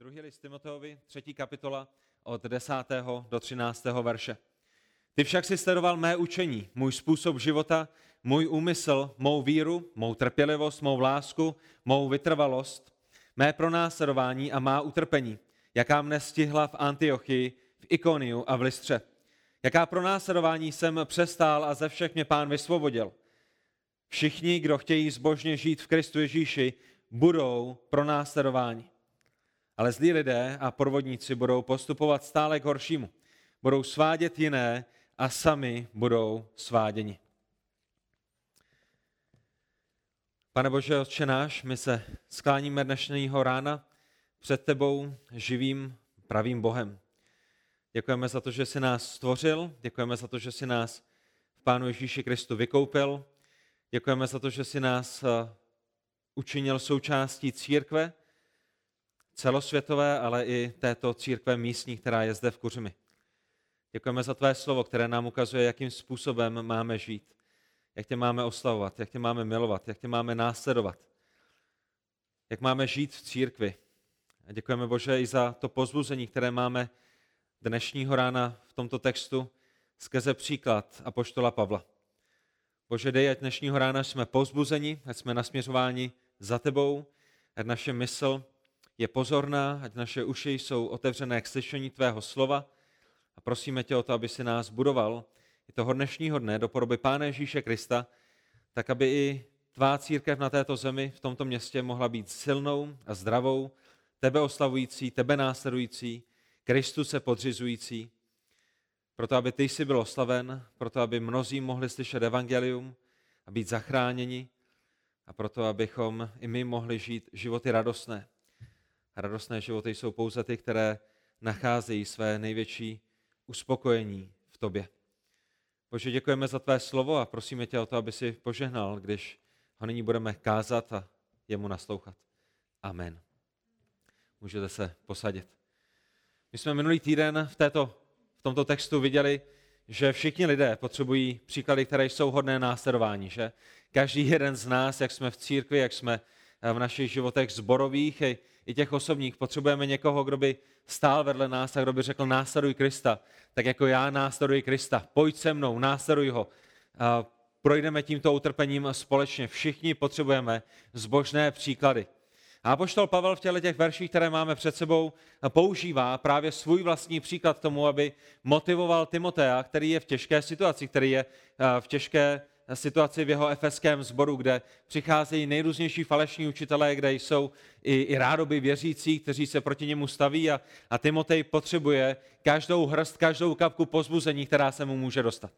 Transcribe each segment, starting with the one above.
Druhý list Timoteovi, třetí kapitola, od 10. do 13. verše. Ty však si sledoval mé učení, můj způsob života, můj úmysl, mou víru, mou trpělivost, mou lásku, mou vytrvalost, mé pronásledování a má utrpení, jaká mne stihla v Antiochii, v Ikoniu a v Listře. Jaká pronásledování jsem přestál a ze všech mě pán vysvobodil. Všichni, kdo chtějí zbožně žít v Kristu Ježíši, budou pronásledováni. Ale zlí lidé a podvodníci budou postupovat stále k horšímu. Budou svádět jiné a sami budou sváděni. Pane Bože, Otče náš, my se skláníme dnešního rána před tebou živým, pravým Bohem. Děkujeme za to, že jsi nás stvořil, děkujeme za to, že jsi nás v Pánu Ježíši Kristu vykoupil, děkujeme za to, že jsi nás eh, učinil součástí církve, celosvětové, ale i této církve místní, která je zde v Kuřimi. Děkujeme za tvé slovo, které nám ukazuje, jakým způsobem máme žít, jak tě máme oslavovat, jak tě máme milovat, jak tě máme následovat, jak máme žít v církvi. A děkujeme Bože i za to pozbuzení, které máme dnešního rána v tomto textu skrze příklad Apoštola Pavla. Bože, dej, ať dnešního rána jsme pozbuzeni, ať jsme nasměřováni za tebou, ať naše mysl je pozorná, ať naše uši jsou otevřené k slyšení tvého slova a prosíme tě o to, aby si nás budoval i toho dnešního dne do podoby Pána Ježíše Krista, tak aby i tvá církev na této zemi, v tomto městě mohla být silnou a zdravou, tebe oslavující, tebe následující, Kristu se podřizující, proto aby ty jsi byl oslaven, proto aby mnozí mohli slyšet evangelium a být zachráněni a proto abychom i my mohli žít životy radostné. Radostné životy jsou pouze ty, které nacházejí své největší uspokojení v tobě. Bože, děkujeme za tvé slovo a prosíme tě o to, aby si požehnal, když ho nyní budeme kázat a jemu naslouchat. Amen. Můžete se posadit. My jsme minulý týden v, této, v tomto textu viděli, že všichni lidé potřebují příklady, které jsou hodné následování. Že? Každý jeden z nás, jak jsme v církvi, jak jsme v našich životech zborových i, těch osobních, potřebujeme někoho, kdo by stál vedle nás a kdo by řekl následuj Krista, tak jako já následuji Krista, pojď se mnou, následuj ho. Projdeme tímto utrpením společně. Všichni potřebujeme zbožné příklady. A poštol Pavel v těle těch verších, které máme před sebou, používá právě svůj vlastní příklad tomu, aby motivoval Timotea, který je v těžké situaci, který je v těžké situaci v jeho efeském sboru, kde přicházejí nejrůznější falešní učitelé, kde jsou i, i rádoby věřící, kteří se proti němu staví a, a Timotej potřebuje každou hrst, každou kapku pozbuzení, která se mu může dostat.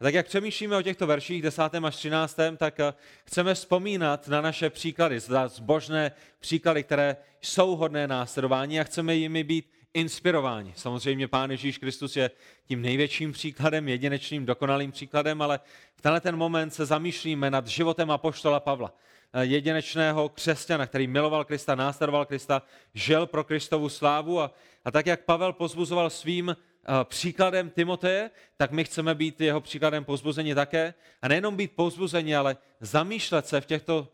A tak jak přemýšlíme o těchto verších 10. až 13., tak eh, chceme vzpomínat na naše příklady, zbožné příklady, které jsou hodné následování a chceme jimi být inspirováni. Samozřejmě Pán Ježíš Kristus je tím největším příkladem, jedinečným, dokonalým příkladem, ale v tenhle ten moment se zamýšlíme nad životem apoštola Pavla, eh, jedinečného křesťana, který miloval Krista, následoval Krista, žil pro Kristovu slávu a, a tak, jak Pavel pozbuzoval svým Eh, příkladem Timoteje, tak my chceme být jeho příkladem pozbuzení také. A nejenom být pozbuzení, ale zamýšlet se v, těchto,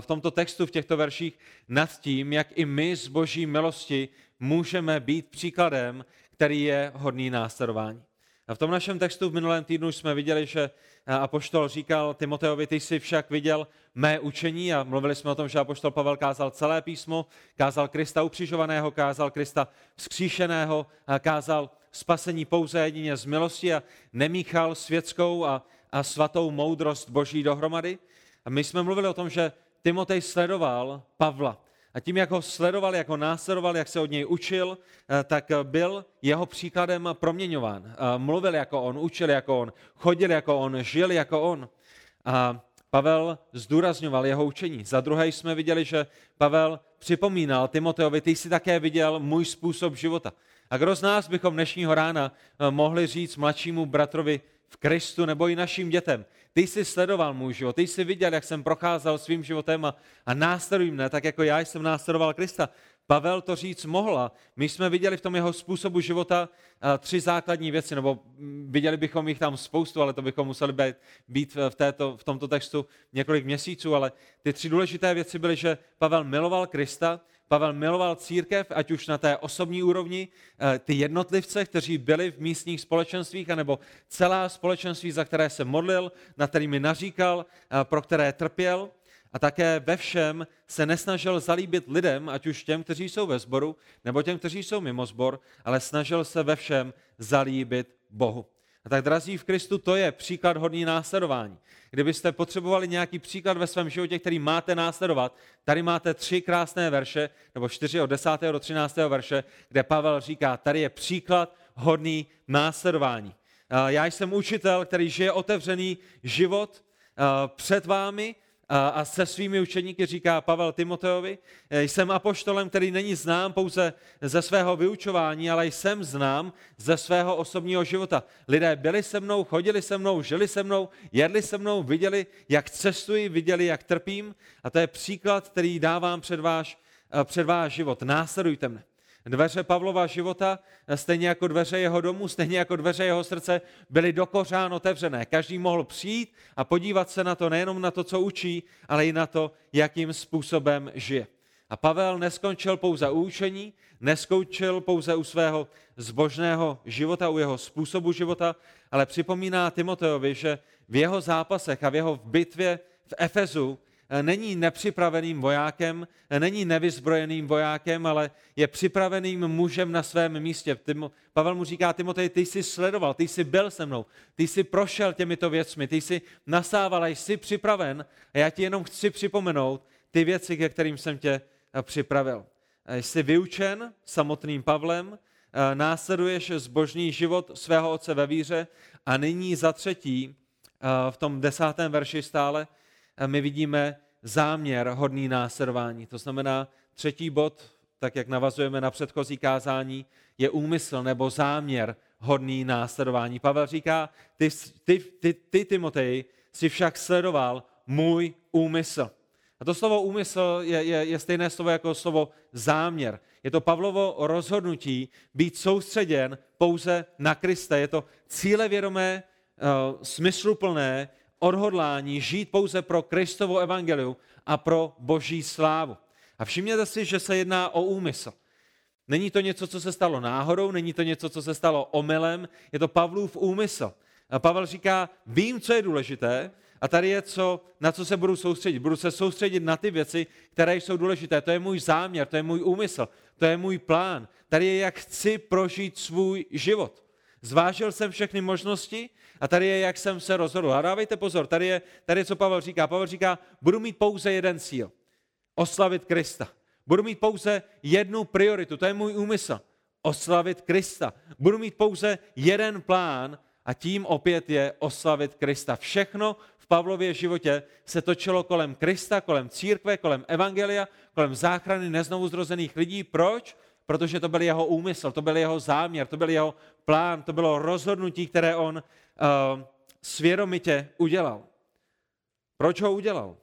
v tomto textu, v těchto verších nad tím, jak i my z boží milosti můžeme být příkladem, který je hodný následování. A v tom našem textu v minulém týdnu jsme viděli, že eh, Apoštol říkal Timoteovi, ty jsi však viděl mé učení a mluvili jsme o tom, že Apoštol Pavel kázal celé písmo, kázal Krista ukřižovaného, kázal Krista vzkříšeného, kázal spasení pouze jedině z milosti a nemíchal světskou a, a svatou moudrost boží dohromady. A my jsme mluvili o tom, že Timotej sledoval Pavla. A tím, jak ho sledoval, jak ho následoval, jak se od něj učil, eh, tak byl jeho příkladem proměňován. Eh, mluvil jako on, učil jako on, chodil jako on, žil jako on. A Pavel zdůrazňoval jeho učení. Za druhé jsme viděli, že Pavel připomínal Timoteovi, ty jsi také viděl můj způsob života. A kdo z nás bychom dnešního rána eh, mohli říct mladšímu bratrovi v Kristu nebo i našim dětem, ty jsi sledoval můj život, ty jsi viděl, jak jsem procházel svým životem a, a následuj mne, tak jako já jsem následoval Krista. Pavel to říct mohla. My jsme viděli v tom jeho způsobu života eh, tři základní věci, nebo mm, viděli bychom jich tam spoustu, ale to bychom museli být, v, této, v tomto textu několik měsíců, ale ty tři důležité věci byly, že Pavel miloval Krista, Pavel miloval církev, ať už na té osobní úrovni, eh, ty jednotlivce, kteří byli v místních společenstvích, anebo celá společenství, za které se modlil, na kterými naříkal, eh, pro které trpěl. A také ve všem se nesnažil zalíbit lidem, ať už těm, kteří jsou ve sboru, nebo těm, kteří jsou mimo sbor, ale snažil se ve všem zalíbit Bohu. A tak, drazí v Kristu, to je příklad hodný následování. Kdybyste potřebovali nějaký příklad ve svém životě, který máte následovat, tady máte tři krásné verše, nebo čtyři od 10. do 13. verše, kde Pavel říká, tady je příklad hodný následování. Já jsem učitel, který žije otevřený život před vámi, a se svými učeníky říká Pavel Timoteovi, e, jsem apoštolem, který není znám pouze ze svého vyučování, ale jsem znám ze svého osobního života. Lidé byli se mnou, chodili se mnou, žili se mnou, jedli se mnou, viděli, jak cestuji, viděli, jak trpím a to je příklad, který dávám před váš, e, před váš život. Následujte mne. Dveře Pavlova života, stejně jako dveře jeho domu, stejně jako dveře jeho srdce, byly dokořán otevřené. Každý mohl přijít a podívat se na to, nejenom na to, co učí, ale i na to, jakým způsobem žije. A Pavel neskončil pouze u učení, neskončil pouze u svého zbožného života, u jeho způsobu života, ale připomíná Timoteovi, že v jeho zápasech a v jeho bitvě v Efezu není nepřipraveným vojákem, eh, není nevyzbrojeným vojákem, ale je připraveným mužem na svém místě. Pavel mu říká, Timotej, ty jsi sledoval, ty jsi byl se mnou, ty jsi prošel těmito věcmi, ty jsi nasával a jsi připraven a já ti jenom chci připomenout ty věci, ke kterým jsem tě eh, připravil. Jsi vyučen samotným Pavlem, následuješ zbožný život svého otce ve víře a nyní za třetí, v tom desátém verši stále, my vidíme záměr hodný následování. To znamená, třetí bod, tak jak navazujeme na předchozí kázání, je úmysl nebo záměr hodný následování. Pavel říká, ty, ty, ty, ty Timotej, si však sledoval můj úmysl. A to slovo úmysl je, je, je stejné slovo jako slovo záměr. Je to Pavlovo rozhodnutí být soustředěn pouze na Krista. Je to cílevědomé, uh, smysluplné odhodlání žít pouze pro Kristovo evangelium a pro boží slávu. A všimněte si, že se jedná o úmysl. Není to něco, co se stalo náhodou, není to něco, co se stalo omylem, je to Pavlův úmysl. A Pavel říká, vím, co je důležité, a tady je, co, na co se budu soustředit. Budu se soustředit na ty věci, které jsou důležité. To je můj záměr, to je můj úmysl, to je můj plán. Tady je, jak chci prožít svůj život. Zvážil jsem všechny možnosti a tady je, jak jsem se rozhodl. A dávejte pozor, tady je, tady je, co Pavel říká. Pavel říká, budu mít pouze jeden cíl. Oslavit Krista. Budu mít pouze jednu prioritu, to je můj úmysl. Oslavit Krista. Budu mít pouze jeden plán a tím opět je oslavit Krista. Všechno v Pavlově životě se točilo kolem Krista, kolem církve, kolem evangelia, kolem záchrany neznovu zrozených lidí. Proč? Protože to byl jeho úmysl, to byl jeho záměr, to byl jeho plán, to bylo rozhodnutí, které on uh, svědomitě udělal. Proč ho udělal?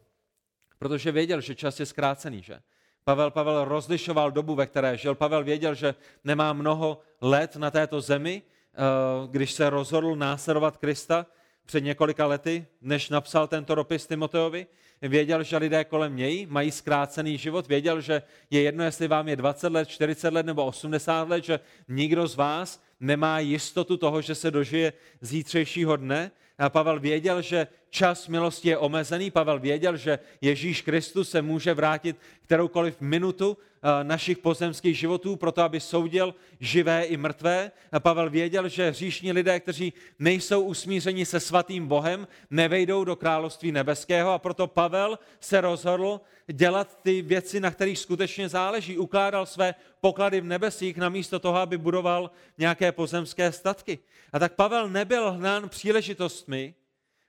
Protože věděl, že čas je zkrácený, že? Pavel, Pavel rozlišoval dobu, ve které žil. Pavel věděl, že nemá mnoho let na této zemi, uh, když se rozhodl následovat Krista před několika lety, než napsal tento dopis Timoteovi. Věděl, že lidé kolem něj mají zkrácený život. Věděl, že je jedno, jestli vám je 20 let, 40 let nebo 80 let, že nikdo z vás nemá jistotu toho, že se dožije zítřejšího dne. A Pavel věděl, že čas milosti je omezený. Pavel věděl, že Ježíš Kristus se může vrátit kteroukoliv minutu eh, našich pozemských životů, proto aby soudil živé i mrtvé. A Pavel věděl, že hříšní lidé, kteří nejsou usmířeni se svatým Bohem, nevejdou do království nebeského a proto Pavel se rozhodl dělat ty věci, na kterých skutečně záleží. Ukládal své poklady v nebesích namísto toho, aby budoval nějaké pozemské statky. A tak Pavel nebyl hnán příležitostmi,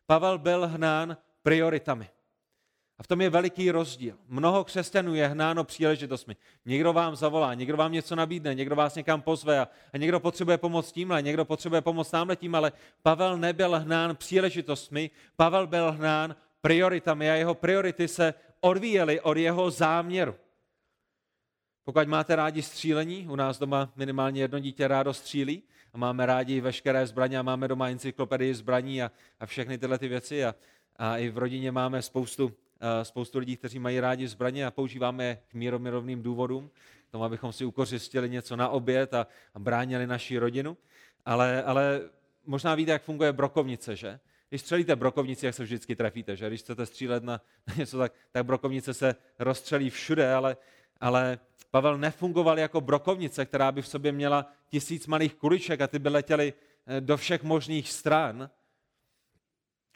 Pavel byl hnán prioritami. A v tom je veliký rozdíl. Mnoho křesťanů je hnáno příležitostmi. Někdo vám zavolá, někdo vám něco nabídne, někdo vás někam pozve a, a někdo potřebuje pomoc tímhle, někdo potřebuje pomoc tamhle tím, ale Pavel nebyl hnán příležitostmi, Pavel byl hnán prioritami a jeho priority se odvíjely od jeho záměru. Pokud máte rádi střílení, u nás doma minimálně jedno dítě rádo střílí a máme rádi veškeré zbraně a máme doma encyklopedii zbraní a, a všechny tyhle ty věci a, a i v rodině máme spoustu, uh, spoustu lidí, kteří mají rádi zbraně a používáme je k míromirovným důvodům, k tomu, abychom si ukořistili něco na oběd a, a bránili naši rodinu. Ale, ale možná víte, jak funguje brokovnice, že? Když střelíte brokovnici, jak se vždycky trefíte, že? Když chcete střílet na, na něco, tak, tak brokovnice se rozstřelí všude, ale, ale Pavel nefungoval jako brokovnice, která by v sobě měla tisíc malých kuliček a ty by letěly eh, do všech možných stran.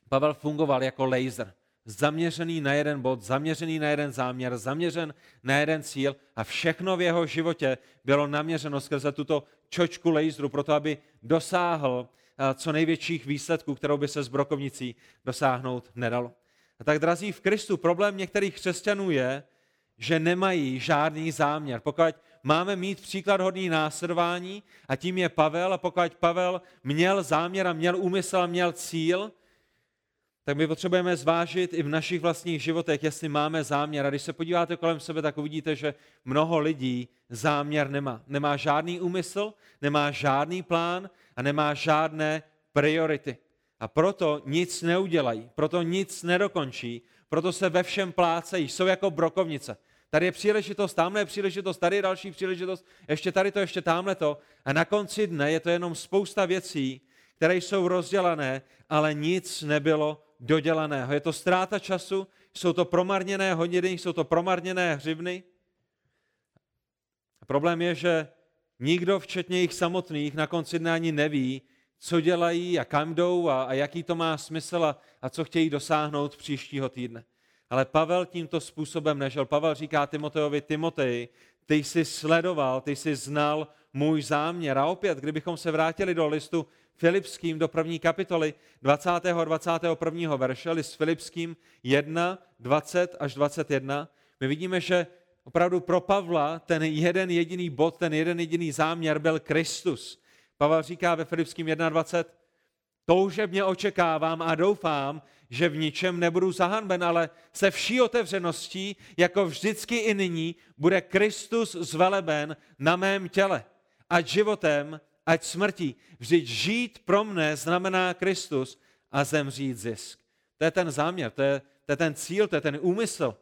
Pavel fungoval jako laser, zaměřený na jeden bod, zaměřený na jeden záměr, zaměřen na jeden cíl a všechno v jeho životě bylo naměřeno skrze tuto čočku laseru, proto aby dosáhl eh, co největších výsledků, kterou by se s brokovnicí dosáhnout nedalo. A tak, drazí v Kristu, problém některých křesťanů je, že nemají žádný záměr. Pokud máme mít příklad hodný následování, a tím je Pavel, a pokud Pavel měl záměr a měl úmysl a měl cíl, tak my potřebujeme zvážit i v našich vlastních životech, jestli máme záměr. A když se podíváte kolem sebe, tak uvidíte, že mnoho lidí záměr nemá. Nemá žádný úmysl, nemá žádný plán a nemá žádné priority. A proto nic neudělají, proto nic nedokončí, proto se ve všem plácejí, jsou jako brokovnice. Tady je příležitost, tamhle je příležitost, tady je další příležitost, ještě tady to, ještě tamhle to. A na konci dne je to jenom spousta věcí, které jsou rozdělané, ale nic nebylo dodělaného. Je to ztráta času, jsou to promarněné hodiny, jsou to promarněné hřivny. A problém je, že nikdo, včetně jich samotných, na konci dne ani neví, co dělají a kam jdou a, a jaký to má smysl a, a co chtějí dosáhnout příštího týdne. Ale Pavel tímto způsobem nežil. Pavel říká Timoteovi, Timotej, ty jsi sledoval, ty jsi znal můj záměr. A opět, kdybychom se vrátili do listu Filipským, do první kapitoly 20. a 21. verše, list Filipským 1, 20 až 21, my vidíme, že opravdu pro Pavla ten jeden jediný bod, ten jeden jediný záměr byl Kristus. Pavel říká ve Filipským 1.20, toužebně očekávám a doufám, že v ničem nebudu zahanben, ale se vší otevřeností, jako vždycky i nyní, bude Kristus zveleben na mém těle. Ať životem, ať smrtí. Vždyť žít pro mne znamená Kristus a zemřít zisk. To je ten záměr, to je, to je ten cíl, to je ten úmysl.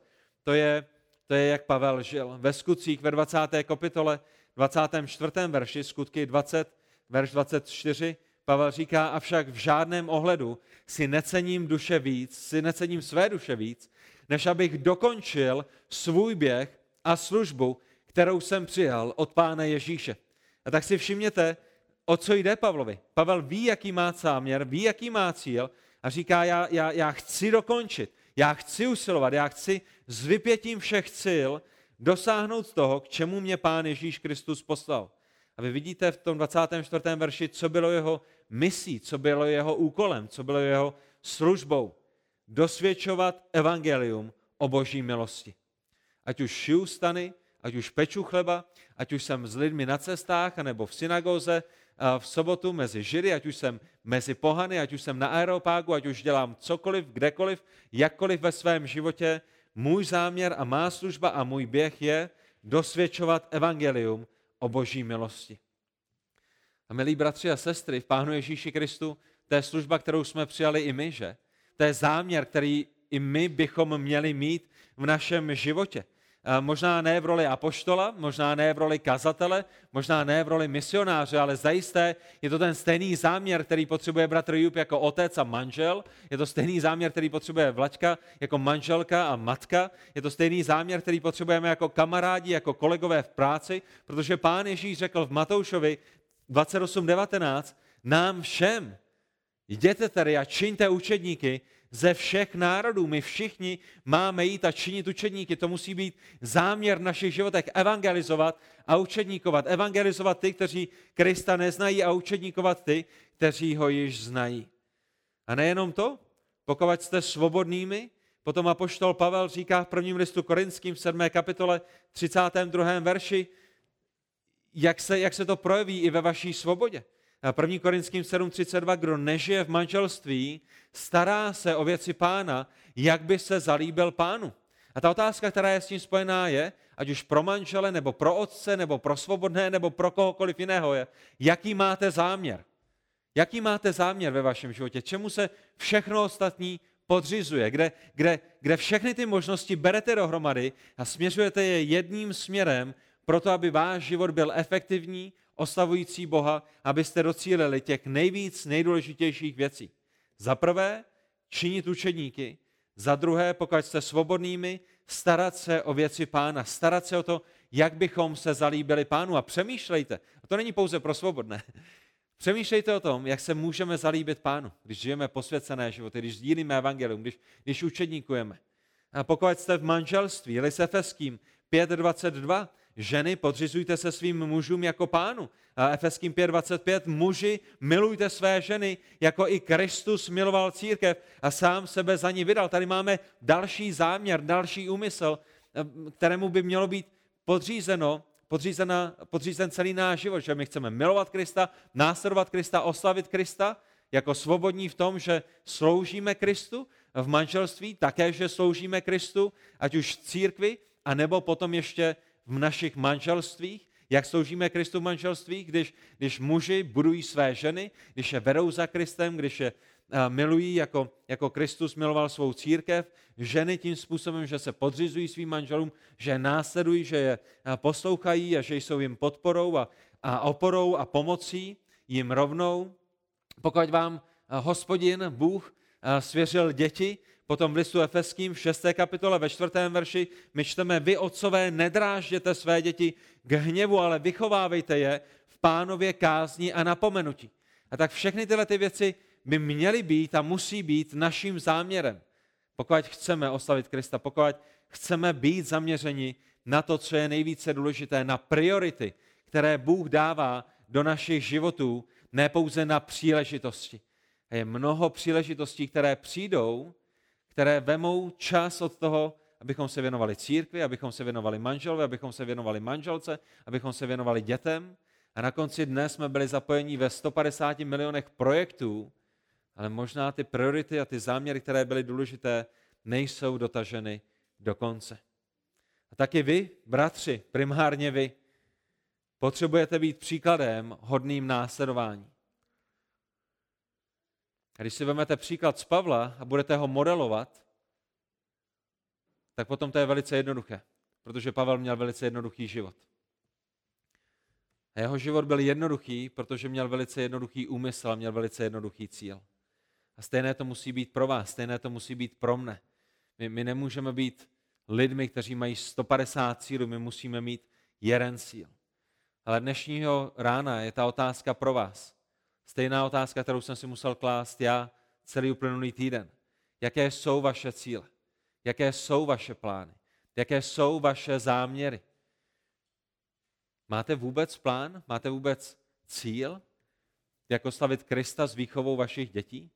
To je, to je, jak Pavel žil. Ve skutcích ve 20. kapitole, 24. verši, skutky 20, verš 24, Pavel říká, avšak v žádném ohledu si necením duše víc, si necením své duše víc, než abych dokončil svůj běh a službu, kterou jsem přijal od Pána Ježíše. A tak si všimněte, o co jde Pavlovi. Pavel ví, jaký má záměr, ví, jaký má cíl a říká, já, já, já chci dokončit, já chci usilovat, já chci s vypětím všech sil dosáhnout toho, k čemu mě Pán Ježíš Kristus poslal. A vy vidíte v tom 24. verši, co bylo jeho misí, co bylo jeho úkolem, co bylo jeho službou. Dosvědčovat evangelium o boží milosti. Ať už šiju stany, ať už peču chleba, ať už jsem s lidmi na cestách, anebo v synagoze, v sobotu mezi žiry, ať už jsem mezi pohany, ať už jsem na aeropágu, ať už dělám cokoliv, kdekoliv, jakkoliv ve svém životě, můj záměr a má služba a můj běh je dosvědčovat evangelium o boží milosti. A milí bratři a sestry, v Pánu Ježíši Kristu, to je služba, kterou jsme přijali i my, že? To je záměr, který i my bychom měli mít v našem životě. Možná ne v roli apoštola, možná ne v roli kazatele, možná ne v roli misionáře, ale zajisté je to ten stejný záměr, který potřebuje bratr Jup jako otec a manžel, je to stejný záměr, který potřebuje Vlaďka jako manželka a matka, je to stejný záměr, který potřebujeme jako kamarádi, jako kolegové v práci, protože pán Ježíš řekl v Matoušovi 28.19 nám všem, jděte tady a čiňte učedníky, ze všech národů. My všichni máme jít a činit učedníky. To musí být záměr v našich životech. Evangelizovat a učedníkovat. Evangelizovat ty, kteří Krista neznají a učedníkovat ty, kteří ho již znají. A nejenom to, pokud jste svobodnými, potom apoštol Pavel říká v prvním listu Korinským v 7. kapitole 32. verši, jak se, jak se to projeví i ve vaší svobodě. 1. Korinským 7.32, kdo nežije v manželství, stará se o věci pána, jak by se zalíbil pánu. A ta otázka, která je s tím spojená, je, ať už pro manžele, nebo pro otce, nebo pro svobodné, nebo pro kohokoliv jiného, je, jaký máte záměr. Jaký máte záměr ve vašem životě? Čemu se všechno ostatní podřizuje? Kde, kde, kde všechny ty možnosti berete dohromady a směřujete je jedním směrem, proto aby váš život byl efektivní, oslavující Boha, abyste docílili těch nejvíc nejdůležitějších věcí. Za prvé, činit učedníky. Za druhé, pokud jste svobodnými, starat se o věci pána, starat se o to, jak bychom se zalíbili pánu a přemýšlejte. A to není pouze pro svobodné. Přemýšlejte o tom, jak se můžeme zalíbit pánu, když žijeme posvěcené životy, když sdílíme evangelium, když, když učedníkujeme. A pokud jste v manželství, s Efeským 5.22, ženy, podřizujte se svým mužům jako pánu. Efeským 5.25, muži, milujte své ženy, jako i Kristus miloval církev a sám sebe za ní vydal. Tady máme další záměr, další úmysl, kterému by mělo být podřízeno podřízena, podřízen celý náš život, že my chceme milovat Krista, následovat Krista, oslavit Krista, jako svobodní v tom, že sloužíme Kristu v manželství, také, že sloužíme Kristu, ať už v církvi, anebo potom ještě v našich manželstvích, jak sloužíme Kristu v manželství, když, když muži budují své ženy, když je vedou za Kristem, když je milují, jako, jako Kristus miloval svou církev, ženy tím způsobem, že se podřizují svým manželům, že je následují, že je poslouchají a že jsou jim podporou a, a oporou a pomocí jim rovnou. Pokud vám hospodin, Bůh, svěřil děti, potom v listu Efeským v 6. kapitole ve 4. verši my čteme, vy otcové nedrážděte své děti k hněvu, ale vychovávejte je v pánově kázni a napomenutí. A tak všechny tyhle ty věci by měly být a musí být naším záměrem. Pokud chceme oslavit Krista, pokud chceme být zaměřeni na to, co je nejvíce důležité, na priority, které Bůh dává do našich životů, ne pouze na příležitosti. A je mnoho příležitostí, které přijdou, které vemou čas od toho, abychom se věnovali církvi, abychom se věnovali manželovi, abychom se věnovali manželce, abychom se věnovali dětem. A na konci dne jsme byli zapojeni ve 150 milionech projektů, ale možná ty priority a ty záměry, které byly důležité, nejsou dotaženy do konce. A taky vy, bratři, primárně vy, potřebujete být příkladem hodným následování. A když si vezmete příklad z Pavla a budete ho modelovat, tak potom to je velice jednoduché, protože Pavel měl velice jednoduchý život. A jeho život byl jednoduchý, protože měl velice jednoduchý úmysl a měl velice jednoduchý cíl. A stejné to musí být pro vás, stejné to musí být pro mne. My, my nemůžeme být lidmi, kteří mají 150 cílů, my musíme mít jeden cíl. Ale dnešního rána je ta otázka pro vás. Stejná otázka, kterou jsem si musel klást já celý uplynulý týden. Jaké jsou vaše cíle? Jaké jsou vaše plány? Jaké jsou vaše záměry? Máte vůbec plán? Máte vůbec cíl? Jak oslavit Krista s výchovou vašich dětí?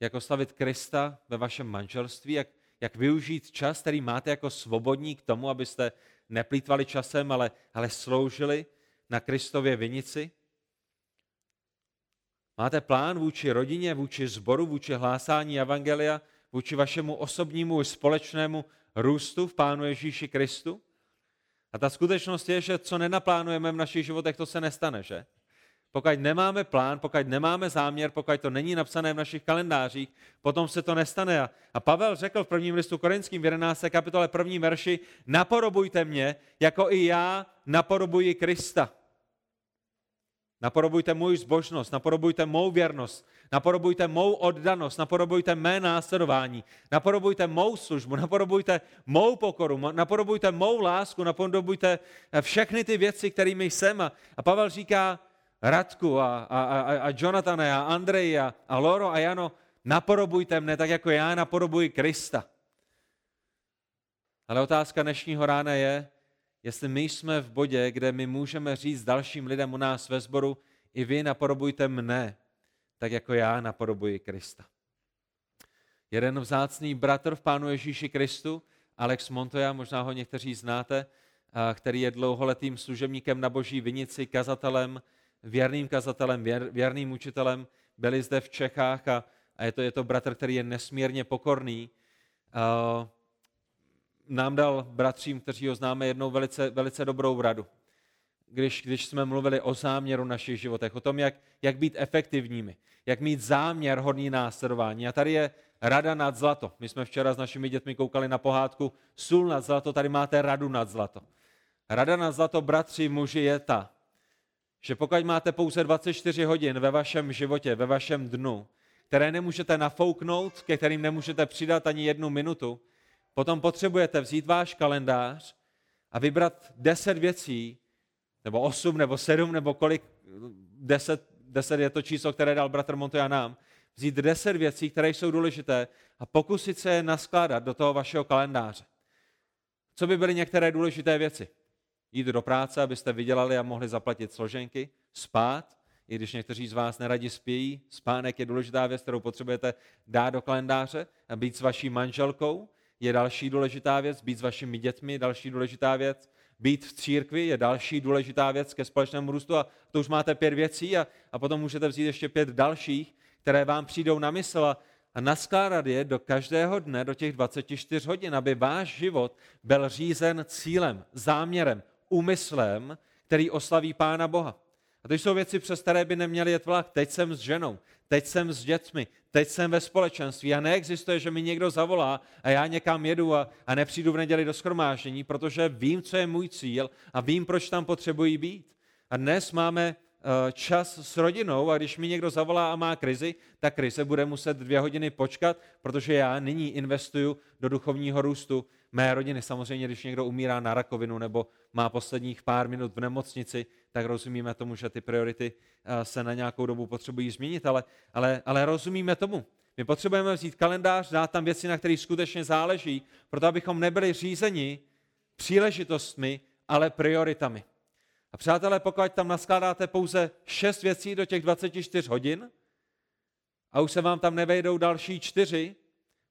jak oslavit Krista ve vašem manželství, jak, jak využít čas, který máte jako svobodní k tomu, abyste neplýtvali časem, ale, ale sloužili na Kristově vinici. Máte plán vůči rodině, vůči zboru, vůči hlásání evangelia, vůči vašemu osobnímu i společnému růstu v Pánu Ježíši Kristu? A ta skutečnost je, že co nenaplánujeme v našich životech, to se nestane, že? Pokud nemáme plán, pokud nemáme záměr, pokud to není napsané v našich kalendářích, potom se to nestane. A Pavel řekl v prvním listu korinským v 11. kapitole první verši, napodobujte mě, jako i já napodobuji Krista. Napodobujte můj zbožnost, napodobujte mou věrnost, napodobujte mou oddanost, napodobujte mé následování, napodobujte mou službu, napodobujte mou pokoru, napodobujte mou lásku, napodobujte všechny ty věci, kterými jsem. A Pavel říká, Radku a, a, a, a Jonathane a Andrej a, a Loro a Jano, napodobujte mne tak, jako já napodobuji Krista. Ale otázka dnešního rána je, jestli my jsme v bodě, kde my můžeme říct dalším lidem u nás ve sboru, i vy napodobujte mne, tak jako já napodobuji Krista. Jeden vzácný bratr v Pánu Ježíši Kristu, Alex Montoya, možná ho někteří znáte, který je dlouholetým služebníkem na Boží vinici, kazatelem, věrným kazatelem, věr, věrným učitelem, byli zde v Čechách a, a je, to, je to bratr, který je nesmírně pokorný. Uh, nám dal bratřím, kteří ho známe, jednou velice, velice dobrou radu. Když, když jsme mluvili o záměru našich životech, o tom, jak, jak být efektivními, jak mít záměr hodný následování. A tady je rada nad zlato. My jsme včera s našimi dětmi koukali na pohádku Sůl nad zlato, tady máte radu nad zlato. Rada nad zlato, bratři, muži, je ta, že pokud máte pouze 24 hodin ve vašem životě, ve vašem dnu, které nemůžete nafouknout, ke kterým nemůžete přidat ani jednu minutu, potom potřebujete vzít váš kalendář a vybrat 10 věcí, nebo 8, nebo 7, nebo kolik, 10, 10 je to číslo, které dal bratr Montoya nám, vzít 10 věcí, které jsou důležité a pokusit se je naskládat do toho vašeho kalendáře. Co by byly některé důležité věci? Jít do práce, abyste vydělali a mohli zaplatit složenky, spát, i když někteří z vás neradi spějí, spánek je důležitá věc, kterou potřebujete dát do kalendáře, a být s vaší manželkou je další důležitá věc, být s vašimi dětmi další důležitá věc, být v církvi je další důležitá věc ke společnému růstu a to už máte pět věcí a, a potom můžete vzít ještě pět dalších, které vám přijdou na mysl a, a naskládat je do každého dne, do těch 24 hodin, aby váš život byl řízen cílem, záměrem, úmyslem, který oslaví Pána Boha. A to jsou věci, přes které by neměli jet vlak. Teď jsem s ženou, teď jsem s dětmi, teď jsem ve společenství a neexistuje, že mi někdo zavolá a já někam jedu a, a nepřijdu v neděli do schromáždění, protože vím, co je můj cíl a vím, proč tam potřebuji být. A dnes máme eh, čas s rodinou a když mi někdo zavolá a má krizi, tak krize bude muset dvě hodiny počkat, protože já nyní investuju do duchovního růstu mé rodiny. Samozřejmě, když někdo umírá na rakovinu nebo má posledních pár minut v nemocnici, tak rozumíme tomu, že ty priority eh, se na nějakou dobu potřebují změnit, ale, ale, ale rozumíme tomu. My potřebujeme vzít kalendář, dát tam věci, na kterých skutečně záleží, proto abychom nebyli řízeni příležitostmi, ale prioritami. A přátelé, pokud tam naskládáte pouze šest věcí do těch 24 hodin a už se vám tam nevejdou další čtyři,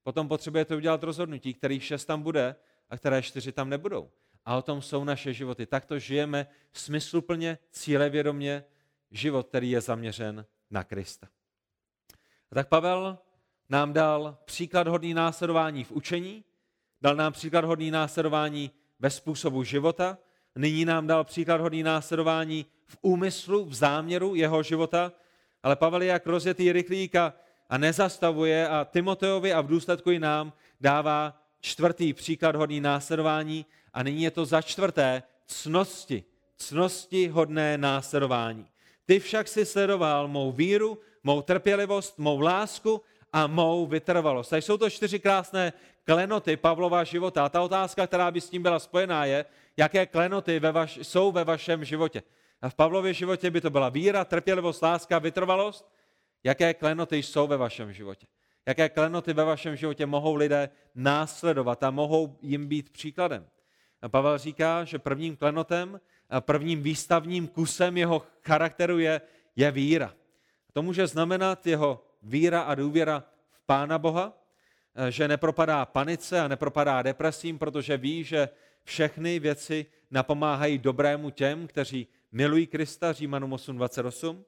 potom potřebujete udělat rozhodnutí, kterých šest tam bude a které čtyři tam nebudou. A o tom jsou naše životy. Takto žijeme smysluplně, cílevědomě, život, který je zaměřen na Krista. A tak Pavel nám dal příklad hodný následování v učení, dal nám příklad hodný následování ve způsobu života, nyní nám dal příklad hodný následování v úmyslu, v záměru jeho života, ale Pavel je jak rozjetý rychlík a, a nezastavuje a Timoteovi a v důsledku i nám dává čtvrtý příklad hodný následování a nyní je to za čtvrté cnosti, cnosti hodné následování. Ty však si sledoval mou víru, mou trpělivost, mou lásku a mou vytrvalost. Takže jsou to čtyři krásné klenoty Pavlova života. A ta otázka, která by s tím byla spojená, je, jaké klenoty ve vaš, jsou ve vašem životě. A v Pavlově životě by to byla víra, trpělivost, láska, vytrvalost. Jaké klenoty jsou ve vašem životě? Jaké klenoty ve vašem životě mohou lidé následovat a mohou jim být příkladem? A Pavel říká, že prvním klenotem, a prvním výstavním kusem jeho charakteru je, je víra. To může znamenat jeho víra a důvěra v Pána Boha, že nepropadá panice a nepropadá depresím, protože ví, že všechny věci napomáhají dobrému těm, kteří milují Krista, Římanům 8.28,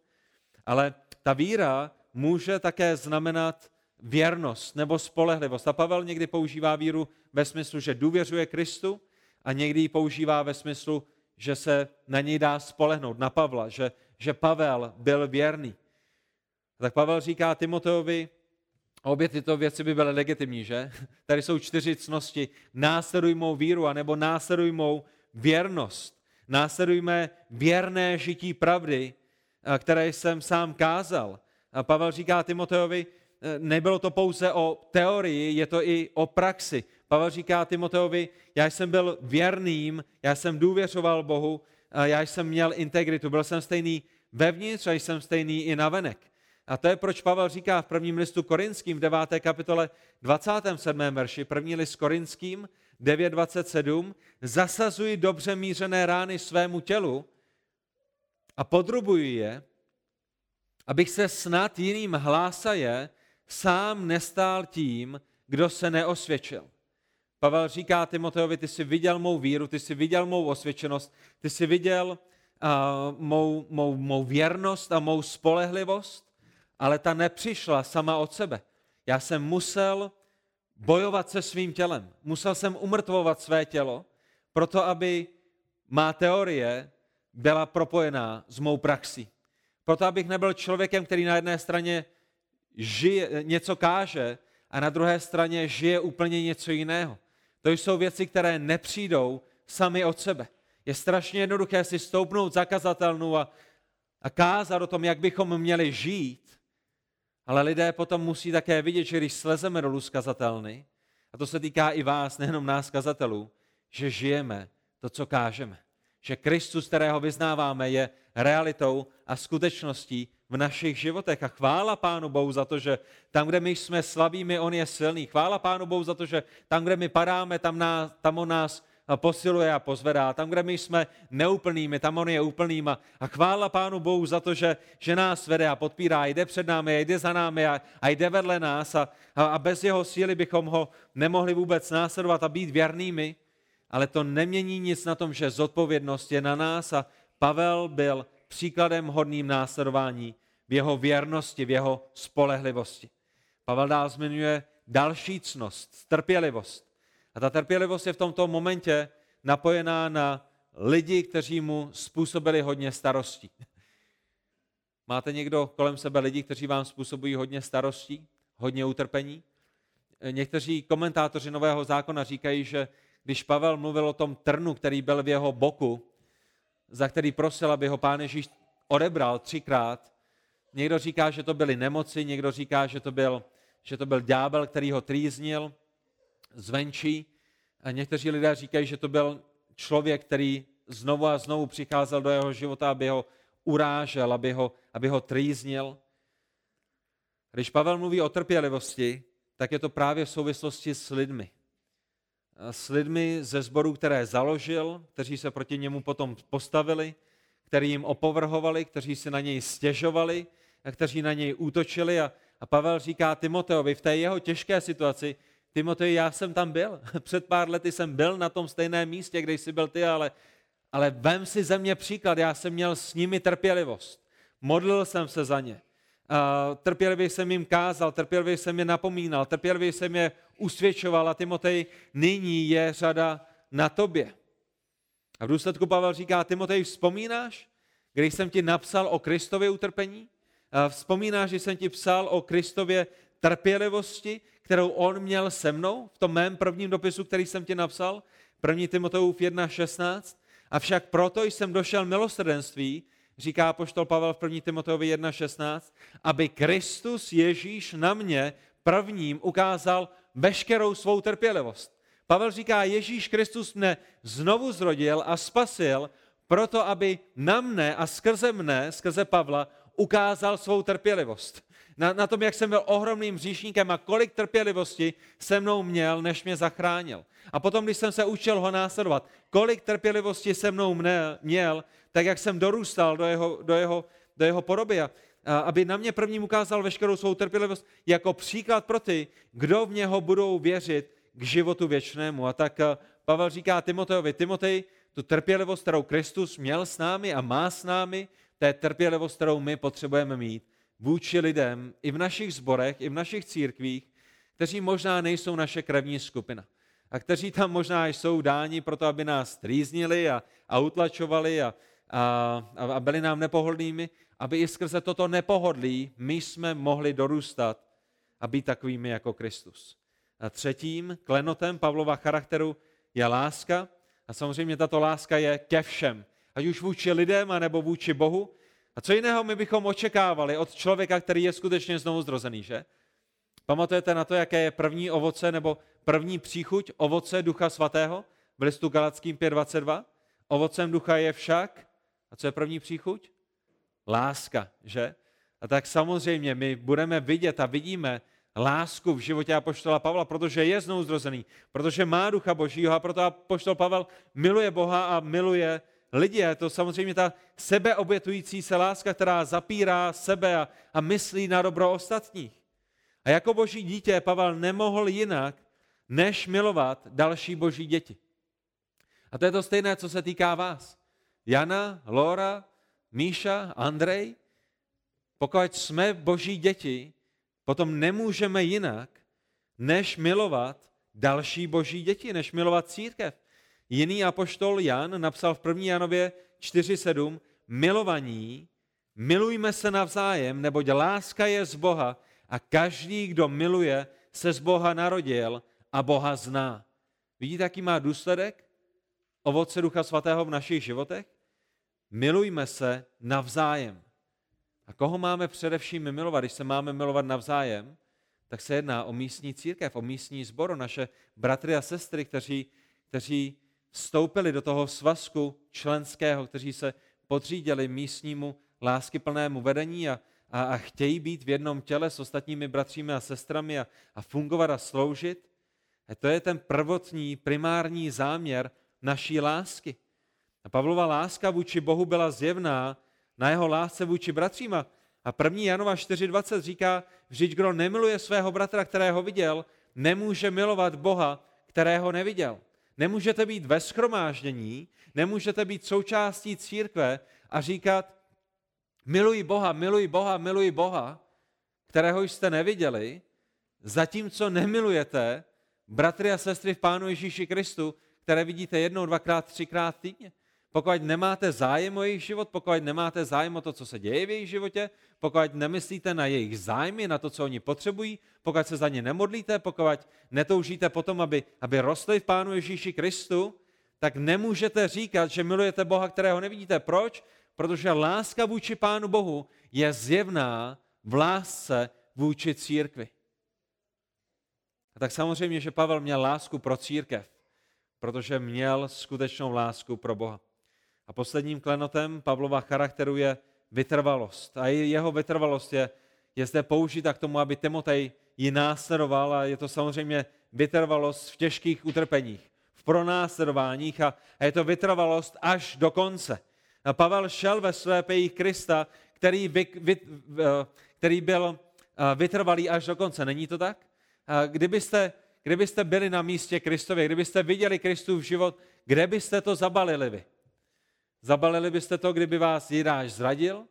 ale ta víra může také znamenat věrnost nebo spolehlivost. A Pavel někdy používá víru ve smyslu, že důvěřuje Kristu a někdy ji používá ve smyslu, že se na něj dá spolehnout, na Pavla, že, že Pavel byl věrný. Tak Pavel říká Timoteovi, obě tyto věci by byly legitimní, že? Tady jsou čtyři cnosti. Následuj mou víru, anebo následuj mou věrnost. Následujme věrné žití pravdy, které jsem sám kázal. A Pavel říká Timoteovi, nebylo to pouze o teorii, je to i o praxi. Pavel říká Timoteovi, já jsem byl věrným, já jsem důvěřoval Bohu, já jsem měl integritu, byl jsem stejný vevnitř a jsem stejný i navenek. A to je, proč Pavel říká v prvním listu Korinským v 9. kapitole 27. verši, první list Korinským 9.27, zasazuji dobře mířené rány svému tělu a podrubuji je, abych se snad jiným hlásaje sám nestál tím, kdo se neosvědčil. Pavel říká Timoteovi, ty jsi viděl mou víru, ty jsi viděl mou osvědčenost, ty jsi viděl uh, mou, mou, mou věrnost a mou spolehlivost, ale ta nepřišla sama od sebe. Já jsem musel bojovat se svým tělem. Musel jsem umrtvovat své tělo, proto aby má teorie byla propojená s mou praxí. Proto abych nebyl člověkem, který na jedné straně žije, něco káže a na druhé straně žije úplně něco jiného. To jsou věci, které nepřijdou sami od sebe. Je strašně jednoduché si stoupnout zakazatelnou a, a kázat o tom, jak bychom měli žít, ale lidé potom musí také vidět, že když slezeme dolů z kazatelny, a to se týká i vás, nejenom nás kazatelů, že žijeme to, co kážeme. Že Kristus, kterého vyznáváme, je realitou a skutečností v našich životech. A chvála Pánu Bohu za to, že tam, kde my jsme slabými, On je silný. Chvála Pánu Bohu za to, že tam, kde my padáme, tam, nás, tam On nás posiluje a pozvedá. Tam, kde my jsme neúplnými, tam on je úplným. A, a chvála Pánu Bohu za to, že, že nás vede a podpírá, jde před námi, jde za námi a, a jde vedle nás. A, a bez jeho síly bychom ho nemohli vůbec následovat a být věrnými. Ale to nemění nic na tom, že zodpovědnost je na nás a Pavel byl příkladem hodným následování v jeho věrnosti, v jeho spolehlivosti. Pavel dál zmiňuje další cnost, trpělivost. A ta trpělivost je v tomto momentě napojená na lidi, kteří mu způsobili hodně starostí. Máte někdo kolem sebe lidi, kteří vám způsobují hodně starostí, hodně utrpení? Někteří komentátoři Nového zákona říkají, že když Pavel mluvil o tom trnu, který byl v jeho boku, za který prosil, aby ho pán Ježíš odebral třikrát, někdo říká, že to byly nemoci, někdo říká, že to byl, že to byl ďábel, který ho trýznil, zvenčí. A někteří lidé říkají, že to byl člověk, který znovu a znovu přicházel do jeho života, aby ho urážel, aby ho, aby ho trýznil. Když Pavel mluví o trpělivosti, tak je to právě v souvislosti s lidmi. S lidmi ze sboru, které založil, kteří se proti němu potom postavili, kteří jim opovrhovali, kteří si na něj stěžovali, a kteří na něj útočili. A, a Pavel říká Timoteovi v té jeho těžké situaci, Timotej, já jsem tam byl. Před pár lety jsem byl na tom stejném místě, kde jsi byl ty, ale, ale vem si ze mě příklad. Já jsem měl s nimi trpělivost. Modlil jsem se za ně. Trpělivě jsem jim kázal, trpělivě jsem je napomínal, trpělivě jsem je usvědčoval a Timotej, nyní je řada na tobě. A v důsledku Pavel říká, Timotej, vzpomínáš, když jsem ti napsal o Kristově utrpení? Vzpomínáš, že jsem ti psal o Kristově trpělivosti, kterou on měl se mnou v tom mém prvním dopisu, který jsem ti napsal, 1. Timoteův 1.16. Avšak proto jsem došel milosrdenství, říká poštol Pavel v 1. Timoteovi 1.16, aby Kristus Ježíš na mě prvním ukázal veškerou svou trpělivost. Pavel říká, Ježíš Kristus mne znovu zrodil a spasil, proto aby na mne a skrze mne, skrze Pavla, ukázal svou trpělivost na, na tom, jak jsem byl ohromným říšníkem a kolik trpělivosti se mnou měl, než mě zachránil. A potom, když jsem se učil ho následovat, kolik trpělivosti se mnou měl, tak jak jsem dorůstal do jeho, do jeho, do jeho podoby. A, aby na mě prvním ukázal veškerou svou trpělivost jako příklad pro ty, kdo v něho budou věřit k životu věčnému. A tak Pavel říká Timoteovi, Timotej, tu trpělivost, kterou Kristus měl s námi a má s námi, to je trpělivost, kterou my potřebujeme mít vůči lidem i v našich zborech, i v našich církvích, kteří možná nejsou naše krevní skupina. A kteří tam možná jsou dáni proto, aby nás trýznili a, a utlačovali a, a, a byli nám nepohodlnými, aby i skrze toto nepohodlí my jsme mohli dorůstat a být takovými jako Kristus. A třetím klenotem Pavlova charakteru je láska. A samozřejmě tato láska je ke všem. Ať už vůči lidem, anebo vůči Bohu, a co jiného my bychom očekávali od člověka, který je skutečně znovu zrozený, že? Pamatujete na to, jaké je první ovoce nebo první příchuť ovoce Ducha Svatého v listu Galackým 5.22? Ovocem ducha je však, a co je první příchuť? Láska, že? A tak samozřejmě my budeme vidět a vidíme lásku v životě apoštola Pavla, protože je znovu zrozený, protože má ducha božího a proto apoštol Pavel miluje Boha a miluje lidi. Je to samozřejmě ta sebeobětující se láska, která zapírá sebe a, a myslí na dobro ostatních. A jako boží dítě Pavel nemohl jinak, než milovat další boží děti. A to je to stejné, co se týká vás. Jana, Lora, Míša, Andrej, pokud jsme boží děti, potom nemůžeme jinak, než milovat další boží děti, než milovat církev. Jiný apoštol Jan napsal v 1. Janově 4.7, milovaní, milujme se navzájem, neboť láska je z Boha a každý, kdo miluje, se z Boha narodil a Boha zná. Vidíte, jaký má důsledek? Ovoce Ducha Svatého v našich životech? Milujme se navzájem. A koho máme především milovat? Když se máme milovat navzájem, tak se jedná o místní církev, o místní sbor, o naše bratry a sestry, kteří, kteří vstoupili do toho svazku členského, kteří se podřídili místnímu láskyplnému vedení a, a, a chtějí být v jednom těle s ostatními bratřími a sestrami a, a fungovat a sloužit. A to je ten prvotní, primární záměr naší lásky. A Pavlova láska vůči Bohu byla zjevná na jeho lásce vůči bratřím. A 1. Janova 4.20 říká, vždyť kdo nemiluje svého bratra, kterého viděl, nemůže milovat Boha, kterého neviděl. Nemůžete být ve schromáždění, nemůžete být součástí církve a říkat, miluji Boha, miluji Boha, miluji Boha, kterého jste neviděli, zatímco nemilujete bratry a sestry v Pánu Ježíši Kristu, které vidíte jednou, dvakrát, třikrát týdně. Pokud nemáte zájem o jejich život, pokud nemáte zájem o to, co se děje v jejich životě, pokud nemyslíte na jejich zájmy, na to, co oni potřebují, pokud se za ně nemodlíte, pokud netoužíte potom, aby, aby rostli v Pánu Ježíši Kristu, tak nemůžete říkat, že milujete Boha, kterého nevidíte. Proč? Protože láska vůči Pánu Bohu je zjevná v lásce vůči církvi. A tak samozřejmě, že Pavel měl lásku pro církev, protože měl skutečnou lásku pro Boha. A posledním klenotem Pavlova charakteru je vytrvalost. A jeho vytrvalost je, je zde použita k tomu, aby Timotej ji následoval a je to samozřejmě vytrvalost v těžkých utrpeních, v pronásledováních a, a je to vytrvalost až do konce. A Pavel šel ve své pejích Krista, který, vy, vy, který byl vytrvalý až do konce. Není to tak? A kdybyste, kdybyste byli na místě Kristově, kdybyste viděli Kristův život, kde byste to zabalili vy? Zabalili byste to, kdyby vás Jiráš zradil?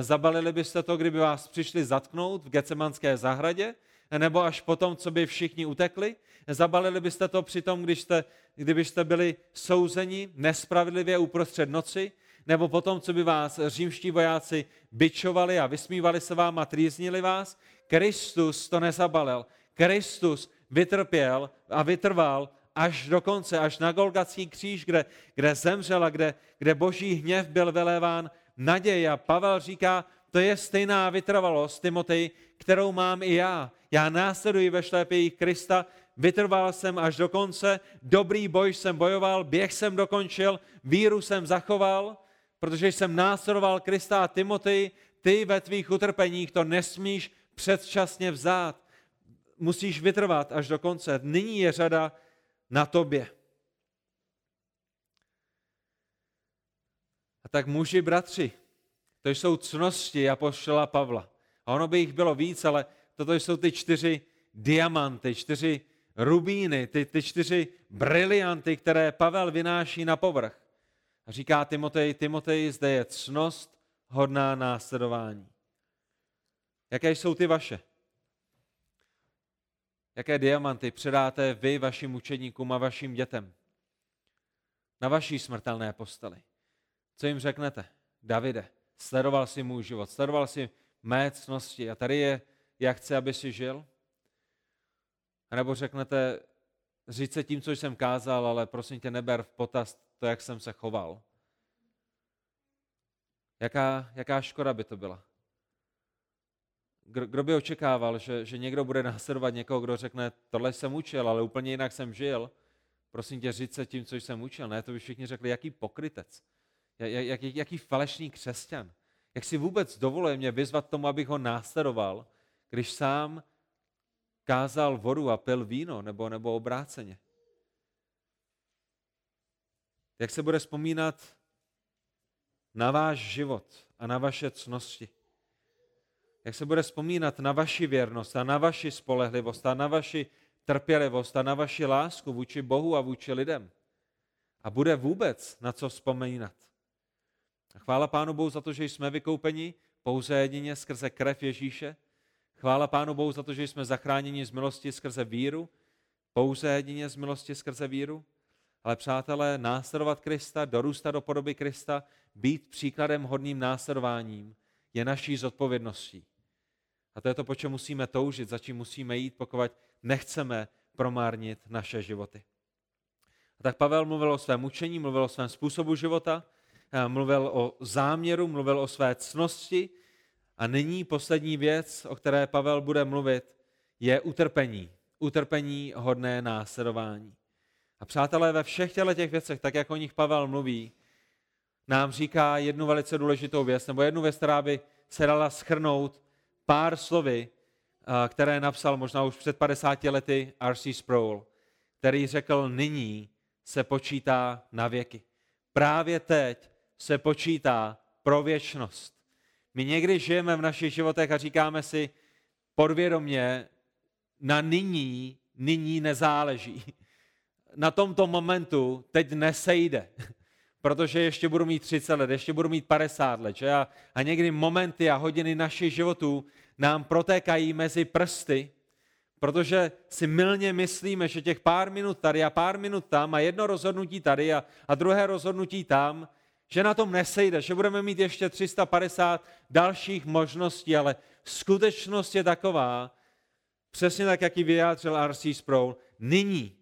Zabalili byste to, kdyby vás přišli zatknout v Gecemanské zahradě? Nebo až potom, co by všichni utekli? Zabalili byste to při tom, když jste, kdybyste byli souzeni nespravedlivě uprostřed noci? Nebo potom, co by vás římští vojáci byčovali a vysmívali se vám a trýznili vás? Kristus to nezabalil. Kristus vytrpěl a vytrval až do konce, až na Golgatský kříž, kde, kde zemřel a kde, kde boží hněv byl vyléván naděj. A Pavel říká, to je stejná vytrvalost, Timotej, kterou mám i já. Já následuji ve šlépějích Krista, vytrval jsem až do konce, dobrý boj jsem bojoval, běh jsem dokončil, víru jsem zachoval, protože jsem následoval Krista a Timotej, ty ve tvých utrpeních to nesmíš předčasně vzát. Musíš vytrvat až do konce. Nyní je řada na tobě. A tak muži, bratři, to jsou cnosti apoštola Pavla. A ono by jich bylo víc, ale toto jsou ty čtyři diamanty, čtyři rubíny, ty, ty čtyři brilianty, které Pavel vynáší na povrch. A říká Timotej, Timotej, zde je cnost hodná následování. Jaké jsou ty vaše? Jaké diamanty předáte vy vašim učeníkům a vašim dětem? Na vaší smrtelné posteli. Co jim řeknete? Davide, sledoval si můj život, sledoval si mé cnosti a tady je, jak chci, aby si žil? A nebo řeknete, říct se tím, co jsem kázal, ale prosím tě, neber v potaz to, jak jsem se choval. Jaká, jaká škoda by to byla? Kdo by očekával, že, že někdo bude následovat někoho, kdo řekne, tohle jsem učil, ale úplně jinak jsem žil. Prosím tě, říct se tím, co jsem učil. Ne, to by všichni řekli, jaký pokrytec, jak, jak, jaký falešný křesťan. Jak si vůbec dovoluje mě vyzvat tomu, abych ho následoval, když sám kázal vodu a pil víno, nebo, nebo obráceně. Jak se bude vzpomínat na váš život a na vaše cnosti jak se bude vzpomínat na vaši věrnost a na vaši spolehlivost a na vaši trpělivost a na vaši lásku vůči Bohu a vůči lidem. A bude vůbec na co vzpomínat. A chvála Pánu Bohu za to, že jsme vykoupeni pouze jedině skrze krev Ježíše. chvála Pánu Bohu za to, že jsme zachráněni z milosti skrze víru, pouze jedině z milosti skrze víru. Ale přátelé, následovat Krista, dorůstat do podoby Krista, být příkladem hodným následováním, je naší zodpovědností. A to je to, po čem musíme toužit, za čím musíme jít, pokud nechceme promárnit naše životy. A tak Pavel mluvil o svém učení, mluvil o svém způsobu života, mluvil o záměru, mluvil o své cnosti a nyní poslední věc, o které Pavel bude mluvit, je utrpení. Utrpení hodné následování. A přátelé, ve všech těchto těch věcech, tak jak o nich Pavel mluví, nám říká jednu velice důležitou věc, nebo jednu věc, která by se dala schrnout pár slovy, které napsal možná už před 50 lety R.C. Sproul, který řekl, nyní se počítá na věky. Právě teď se počítá pro věčnost. My někdy žijeme v našich životech a říkáme si podvědomě, na nyní, nyní nezáleží. Na tomto momentu teď nesejde, protože ještě budu mít 30 let, ještě budu mít 50 let. Že? A, a někdy momenty a hodiny našich životů nám protékají mezi prsty, protože si milně myslíme, že těch pár minut tady a pár minut tam a jedno rozhodnutí tady a, a druhé rozhodnutí tam, že na tom nesejde, že budeme mít ještě 350 dalších možností, ale skutečnost je taková, přesně tak, jak ji vyjádřil R.C. Sproul, nyní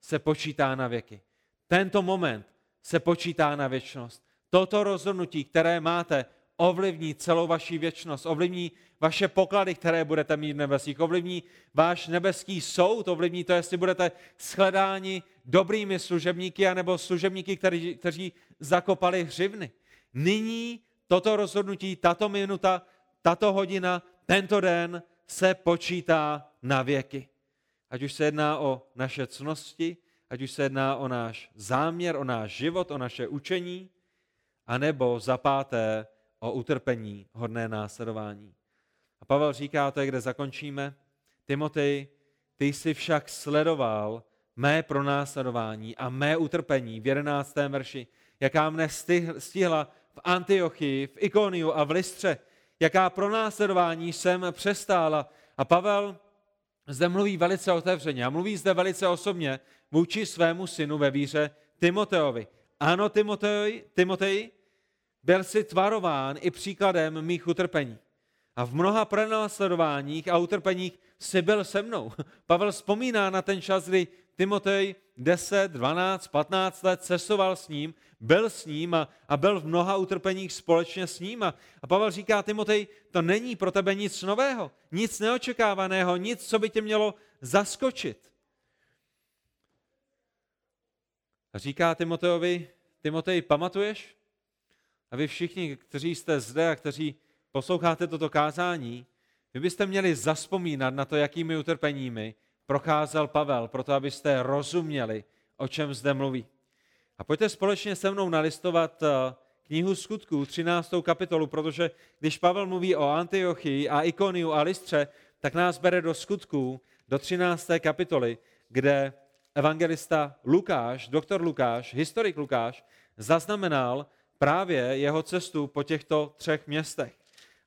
se počítá na věky. Tento moment se počítá na věčnost. Toto rozhodnutí, které máte, ovlivní celou vaši věčnost, ovlivní vaše poklady, které budete mít v nebesích, ovlivní váš nebeský soud, ovlivní to, jestli budete shledáni dobrými služebníky, anebo služebníky, kteří, kteří zakopali hřivny. Nyní toto rozhodnutí, tato minuta, tato hodina, tento den se počítá na věky. Ať už se jedná o naše cnosti, ať už se jedná o náš záměr, o náš život, o naše učení, anebo za páté o utrpení hodné následování. A Pavel říká, to je, kde zakončíme, Timotej, ty jsi však sledoval mé pronásledování a mé utrpení v 11. verši, jaká mne stihla v Antiochii, v Ikoniu a v Listře, jaká pronásledování jsem přestála. A Pavel zde mluví velice otevřeně a mluví zde velice osobně vůči svému synu ve víře Timoteovi. Ano, Timotej, Timotej, byl si tvarován i příkladem mých utrpení. A v mnoha pronásledováních a utrpeních si byl se mnou. Pavel vzpomíná na ten čas, kdy Timotej 10, 12, 15 let cestoval s ním, byl s ním a, a byl v mnoha utrpeních společně s ním. A, a Pavel říká, Timotej, to není pro tebe nic nového, nic neočekávaného, nic, co by tě mělo zaskočit. A říká Timotejovi, Timotej, pamatuješ? A vy všichni, kteří jste zde a kteří posloucháte toto kázání, vy byste měli zaspomínat na to, jakými utrpeními procházel Pavel, proto abyste rozuměli, o čem zde mluví. A pojďte společně se mnou nalistovat eh, knihu skutků, 13. kapitolu, protože když Pavel mluví o Antiochii a Ikoniu a Listře, tak nás bere do skutků, do 13. kapitoly, kde evangelista Lukáš, doktor Lukáš, historik Lukáš, zaznamenal právě jeho cestu po těchto třech městech.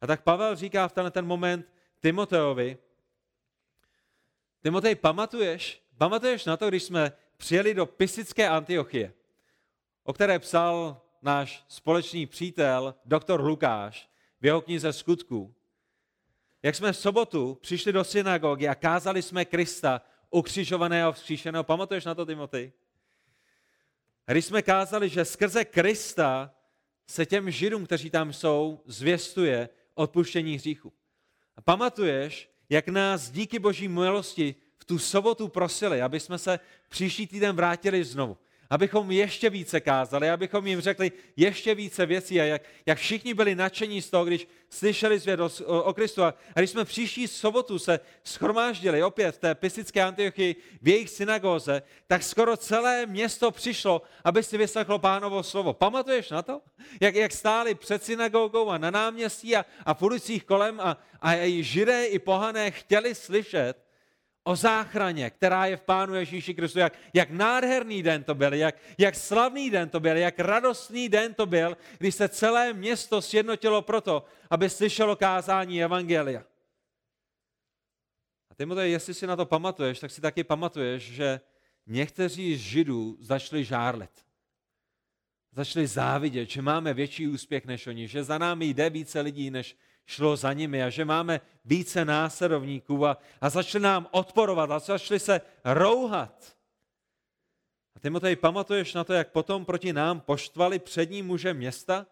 A tak Pavel říká v tenhle ten moment Timoteovi, Timotej, pamatuješ, pamatuješ na to, když jsme přijeli do Pisické Antiochie, o které psal náš společný přítel, doktor Lukáš, v jeho knize Skutků. Jak jsme v sobotu přišli do synagogy a kázali jsme Krista ukřižovaného, vzkříšeného. Pamatuješ na to, Timotej? Když jsme kázali, že skrze Krista se těm židům, kteří tam jsou, zvěstuje odpuštění hříchu. A pamatuješ, jak nás díky boží milosti v tu sobotu prosili, aby jsme se příští týden vrátili znovu abychom ještě více kázali, abychom jim řekli ještě více věcí a jak, jak všichni byli nadšení z toho, když slyšeli zvěd o, o Kristu. A když jsme příští sobotu se schromáždili opět v té pisické Antiochii v jejich synagóze, tak skoro celé město přišlo, aby si vyslechlo pánovo slovo. Pamatuješ na to? Jak, jak stáli před synagogou a na náměstí a, a v ulicích kolem a, a i židé i pohané chtěli slyšet o záchraně, která je v Pánu Ježíši Kristu. Jak, jak nádherný den to byl, jak, jak slavný den to byl, jak radostný den to byl, když se celé město sjednotilo proto, aby slyšelo kázání Evangelia. A Timotej, jestli si na to pamatuješ, tak si taky pamatuješ, že někteří z Židů začali žárlit. Začali závidět, že máme větší úspěch než oni, že za námi jde více lidí, než šlo za nimi a že máme více následovníků a, a začali nám odporovat a začali se rouhat. A Timotej, pamatuješ na to, jak potom proti nám poštvali přední muže města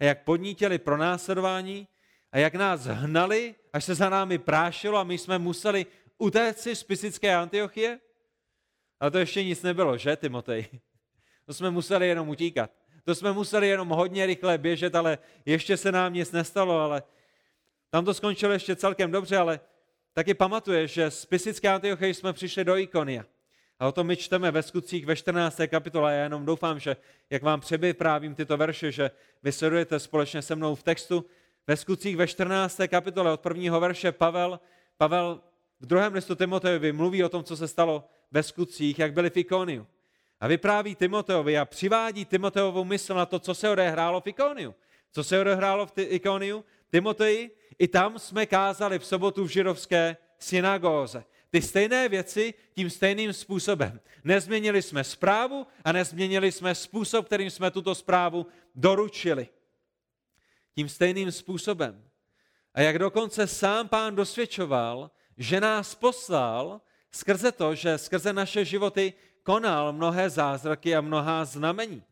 a jak podnítili pro následování a jak nás hnali, až se za námi prášilo a my jsme museli utéct si z Pisické Antiochie? Ale to ještě nic nebylo, že, Timotej? To jsme museli jenom utíkat. To jsme museli jenom hodně rychle běžet, ale ještě se nám nic nestalo, ale tam to skončilo ještě celkem dobře, ale taky pamatuje, že z Pisické Antiochie jsme přišli do Ikonia. A o tom my čteme ve skutcích ve 14. kapitole. Já jenom doufám, že jak vám přebyprávím tyto verše, že vy sledujete společně se mnou v textu. Ve skutcích ve 14. kapitole od prvního verše Pavel, Pavel v druhém listu Timotejovi mluví o tom, co se stalo ve skutcích, jak byli v Ikoniu. A vypráví Timoteovi a přivádí Timoteovu mysl na to, co se odehrálo v Ikoniu. Co se odehrálo v Ikoniu? Timoteji, i tam jsme kázali v sobotu v židovské synagóze. Ty stejné věci tím stejným způsobem. Nezměnili jsme zprávu a nezměnili jsme způsob, kterým jsme tuto zprávu doručili. Tím stejným způsobem. A jak dokonce sám pán dosvědčoval, že nás poslal skrze to, že skrze naše životy konal mnohé zázraky a mnohá znamení.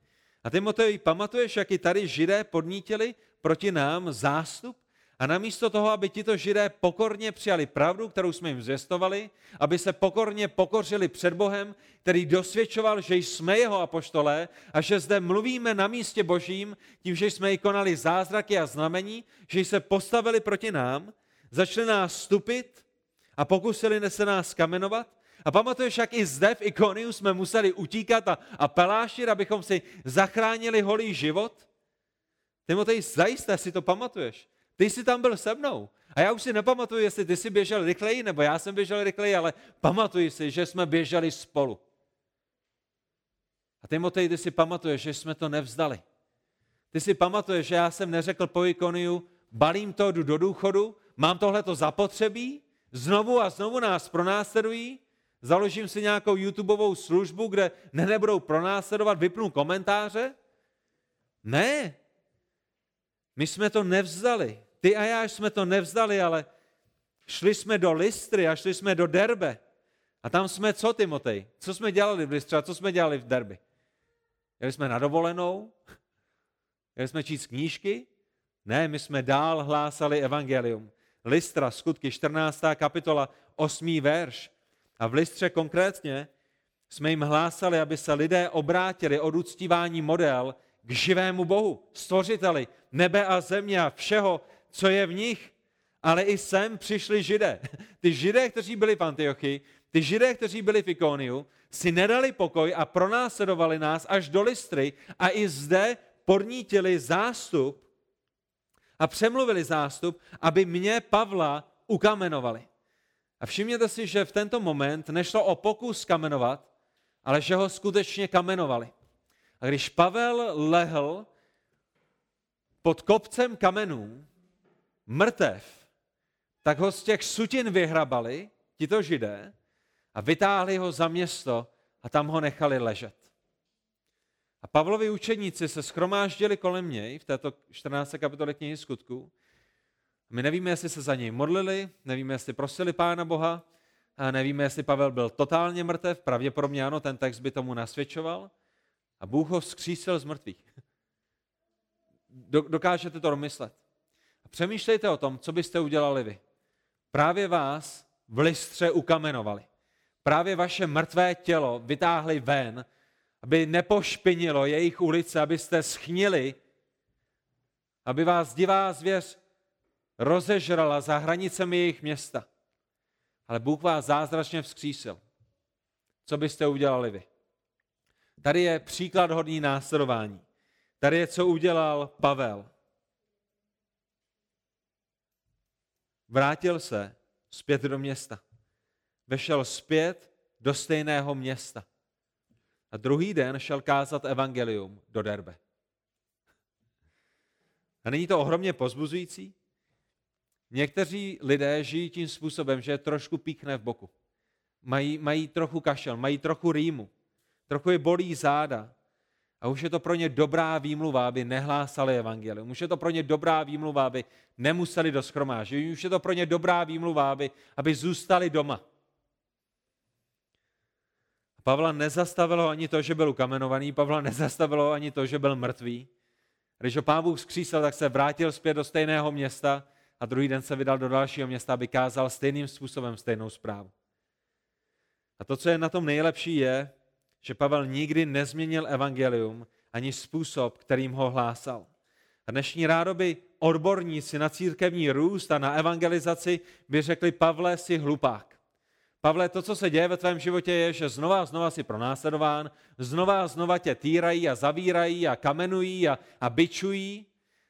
A Timotej, pamatuješ, jak i tady židé podnítili proti nám zástup? A namísto toho, aby tito židé pokorně přijali pravdu, kterou jsme jim zvěstovali, aby se pokorně pokořili před Bohem, který dosvědčoval, že jsme jeho apoštolé a že zde mluvíme na místě božím, tím, že jsme i konali zázraky a znamení, že se postavili proti nám, začali nás stupit a pokusili se nás kamenovat. A pamatuješ, jak i zde v Ikoniu jsme museli utíkat a, a pelášit, abychom si zachránili holý život? Timotej, zajisté si to pamatuješ. Ty jsi tam byl se mnou. A já už si nepamatuju, jestli ty jsi běžel rychleji, nebo já jsem běžel rychleji, ale pamatuji si, že jsme běželi spolu. A Timotej, ty si pamatuješ, že jsme to nevzdali. Ty si pamatuješ, že já jsem neřekl po ikoniu, balím to, jdu do důchodu, mám tohle to zapotřebí, znovu a znovu nás pronásledují, založím si nějakou YouTubeovou službu, kde ne nebudou pronásledovat, vypnu komentáře. Ne, my jsme to nevzdali. Ty a já jsme to nevzdali, ale šli jsme do Listry a šli jsme do Derbe. A tam jsme co, Timotej? Co jsme dělali v Listře a co jsme dělali v Derby? Jeli jsme na dovolenou? Jeli jsme číst knížky? Ne, my jsme dál hlásali evangelium. Listra, skutky 14. kapitola, 8. verš. A v Listře konkrétně jsme jim hlásali, aby se lidé obrátili od uctívání model k živému Bohu, stvořiteli nebe a země a všeho, co je v nich. Ale i sem přišli židé. Ty židé, kteří byli v Antiochii, ty židé, kteří byli v Ikoniu, si nedali pokoj a pronásledovali nás až do Listry a i zde podnítili zástup a přemluvili zástup, aby mě Pavla ukamenovali. A všimněte si, že v tento moment nešlo o pokus kamenovat, ale že ho skutečně kamenovali. A když Pavel lehl pod kopcem kamenů, mrtev, tak ho z těch sutin vyhrabali, tito židé, a vytáhli ho za město a tam ho nechali ležet. A Pavlovi učeníci se schromáždili kolem něj v této 14. kapitole knihy skutků. My nevíme, jestli se za něj modlili, nevíme, jestli prosili Pána Boha, a nevíme, jestli Pavel byl totálně mrtev, pravděpodobně ano, ten text by tomu nasvědčoval. A Bůh ho vzkřísil z mrtvých. Dokážete to domyslet. Přemýšlejte o tom, co byste udělali vy. Právě vás v listře ukamenovali. Právě vaše mrtvé tělo vytáhli ven, aby nepošpinilo jejich ulice, abyste schnili, aby vás divá zvěř rozežrala za hranicemi jejich města. Ale Bůh vás zázračně vzkřísil. Co byste udělali vy? Tady je příklad hodný následování. Tady je, co udělal Pavel. Vrátil se zpět do města. Vešel zpět do stejného města. A druhý den šel kázat evangelium do Derbe. A není to ohromně pozbuzující? Někteří lidé žijí tím způsobem, že trošku píkne v boku. Mají, mají trochu kašel, mají trochu rýmu, trochu je bolí záda. A už je to pro ně dobrá výmluva, aby nehlásali evangelium. Už je to pro ně dobrá výmluva, aby nemuseli do schromáždění. Už je to pro ně dobrá výmluva, aby, aby zůstali doma. Pavla nezastavilo ani to, že byl ukamenovaný, Pavla nezastavilo ani to, že byl mrtvý. Když ho pán Bůh zkřísil, tak se vrátil zpět do stejného města a druhý den se vydal do dalšího města, aby kázal stejným způsobem stejnou zprávu. A to, co je na tom nejlepší, je, že Pavel nikdy nezměnil evangelium ani způsob, kterým ho hlásal. A dnešní rádoby odborníci na církevní růst a na evangelizaci by řekli, Pavle, si hlupák. Pavle, to, co se děje ve tvém životě, je, že znova a znova si pronásledován, znova a znova tě týrají a zavírají a kamenují a, a byčují.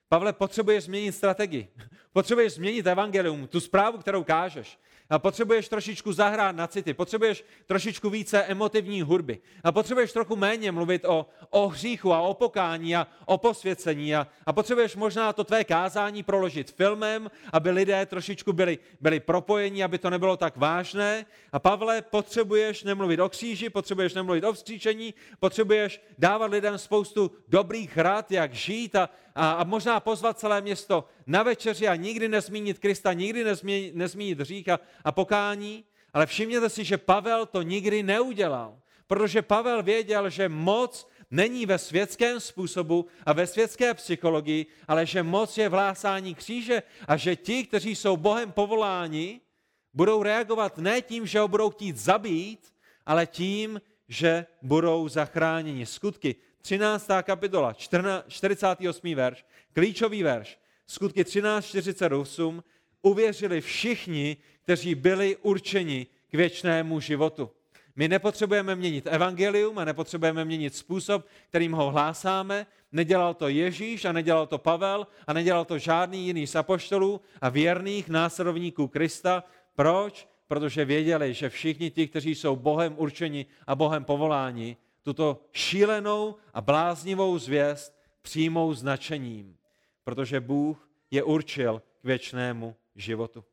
Pavle, potřebuješ změnit strategii. Potřebuješ změnit evangelium, tu zprávu, kterou kážeš. A potřebuješ trošičku zahrát na city, potřebuješ trošičku více emotivní hudby. A potřebuješ trochu méně mluvit o, o hříchu a o pokání a o posvěcení. A, a potřebuješ možná to tvé kázání proložit filmem, aby lidé trošičku byli, byli propojeni, aby to nebylo tak vážné. A Pavle, potřebuješ nemluvit o kříži, potřebuješ nemluvit o vstříčení, potřebuješ dávat lidem spoustu dobrých rad, jak žít a, a, a možná pozvat celé město na večeři a nikdy nezmínit Krista, nikdy nezmínit, nezmínit a, a pokání. Ale všimněte si, že Pavel to nikdy neudělal, protože Pavel věděl, že moc není ve světském způsobu a ve světské psychologii, ale že moc je v lásání kříže a že ti, kteří jsou Bohem povoláni, budou reagovat ne tím, že ho budou chtít zabít, ale tím, že budou zachráněni. Skutky 13. kapitola, 48. verš, klíčový verš, skutky 13.48, uvěřili všichni, kteří byli určeni k věčnému životu. My nepotřebujeme měnit evangelium a nepotřebujeme měnit způsob, kterým ho hlásáme. Nedělal to Ježíš a nedělal to Pavel a nedělal to žádný jiný z apoštolů a věrných následovníků Krista. Proč? Protože věděli, že všichni ti, kteří jsou Bohem určeni a Bohem povoláni, tuto šílenou a bláznivou zvěst přijmou značením, protože Bůh je určil k věčnému životu.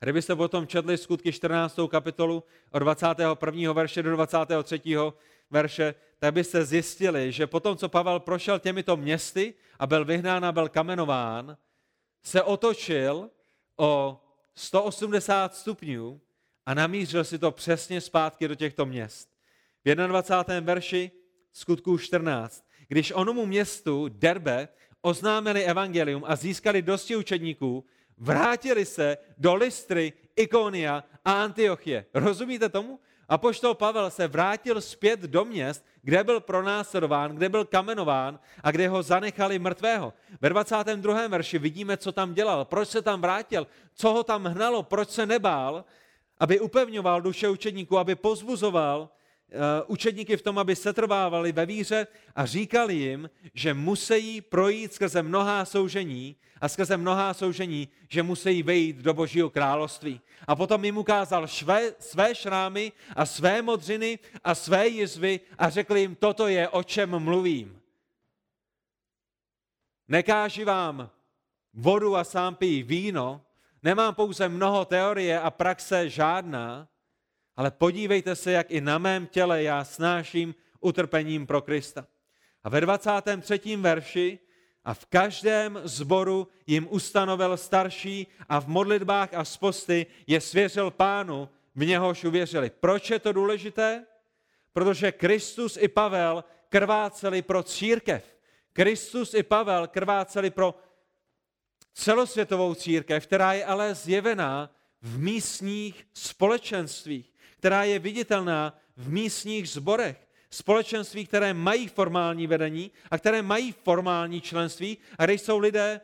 Kdybyste potom četli skutky 14. kapitolu od 21. verše do 23. verše, tak byste zjistili, že potom, co Pavel prošel těmito městy a byl vyhnán a byl kamenován, se otočil o 180 stupňů a namířil si to přesně zpátky do těchto měst. V 21. verši skutků 14. Když onomu městu Derbe oznámili evangelium a získali dosti učedníků, vrátili se do Listry, Ikonia a Antiochie. Rozumíte tomu? A poštol Pavel se vrátil zpět do měst, kde byl pronásledován, kde byl kamenován a kde ho zanechali mrtvého. Ve 22. verši vidíme, co tam dělal, proč se tam vrátil, co ho tam hnalo, proč se nebál, aby upevňoval duše učedníků, aby pozbuzoval učedníky v tom, aby setrvávali ve víře a říkali jim, že musí projít skrze mnohá soužení a skrze mnohá soužení, že musí vejít do Božího království. A potom jim ukázal švé, své šrámy a své modřiny a své jizvy a řekl jim, toto je, o čem mluvím. Nekáži vám vodu a sám pijí víno, nemám pouze mnoho teorie a praxe žádná, ale podívejte se, jak i na mém těle já snáším utrpením pro Krista. A ve 23. verši a v každém zboru jim ustanovil starší a v modlitbách a sposty je svěřil pánu, v něhož uvěřili. Proč je to důležité? Protože Kristus i Pavel krváceli pro církev. Kristus i Pavel krváceli pro celosvětovou církev, která je ale zjevená v místních společenstvích která je viditelná v místních zborech. Společenství, které mají formální vedení a které mají formální členství a kde jsou lidé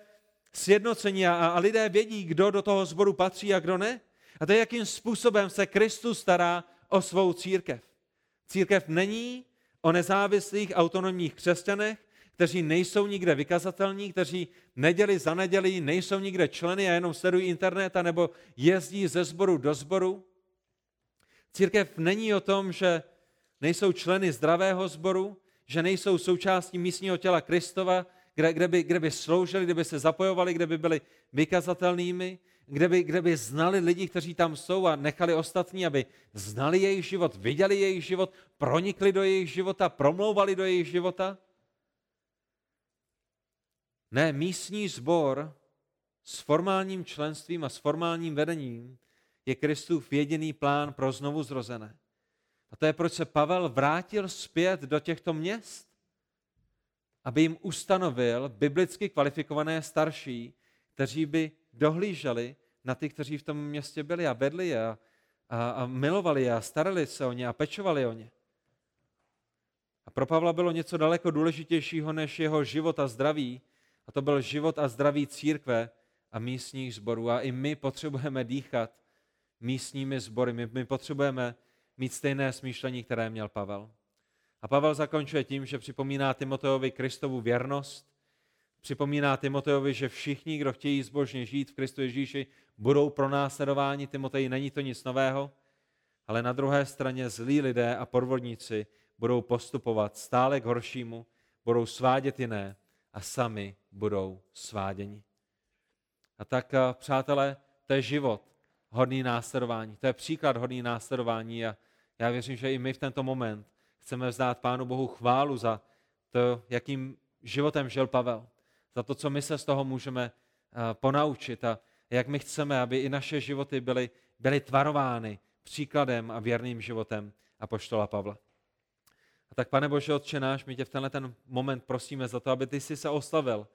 sjednocení a, a lidé vědí, kdo do toho zboru patří a kdo ne. A to je, jakým způsobem se Kristus stará o svou církev. Církev není o nezávislých autonomních křesťanech, kteří nejsou nikde vykazatelní, kteří neděli za neděli, nejsou nikde členy a jenom sledují internet nebo jezdí ze sboru do sboru. Církev není o tom, že nejsou členy zdravého sboru, že nejsou součástí místního těla Kristova, kde, kde, by, kde by sloužili, kde by se zapojovali, kde by byli vykazatelnými, kde by, kde by znali lidi, kteří tam jsou a nechali ostatní, aby znali jejich život, viděli jejich život, pronikli do jejich života, promlouvali do jejich života. Ne, místní sbor s formálním členstvím a s formálním vedením je Kristův jediný plán pro znovu zrozené. A to je, proč se Pavel vrátil zpět do těchto měst, aby jim ustanovil biblicky kvalifikované starší, kteří by dohlíželi na ty, kteří v tom městě byli a vedli je a, a, a milovali je a starali se o ně a pečovali o ně. A pro Pavla bylo něco daleko důležitějšího než jeho život a zdraví, a to byl život a zdraví církve a místních sborů. A i my potřebujeme dýchat místními sbory. My, my potřebujeme mít stejné smýšlení, které měl Pavel. A Pavel zakončuje tím, že připomíná Timoteovi Kristovu věrnost, připomíná Timoteovi, že všichni, kdo chtějí zbožně žít v Kristu Ježíši, budou pronásledováni. Timotej není to nic nového, ale na druhé straně zlí lidé a podvodníci budou postupovat stále k horšímu, budou svádět jiné a sami budou sváděni. A tak, přátelé, to je život hodný následování. To je příklad hodný následování a já věřím, že i my v tento moment chceme vzdát Pánu Bohu chválu za to, jakým životem žil Pavel, za to, co my se z toho můžeme ponaučit a jak my chceme, aby i naše životy byly, byly tvarovány příkladem a věrným životem apoštola Pavla. A tak, pane Bože, Otče náš, my tě v tenhle ten moment prosíme za to, aby ty jsi se oslavil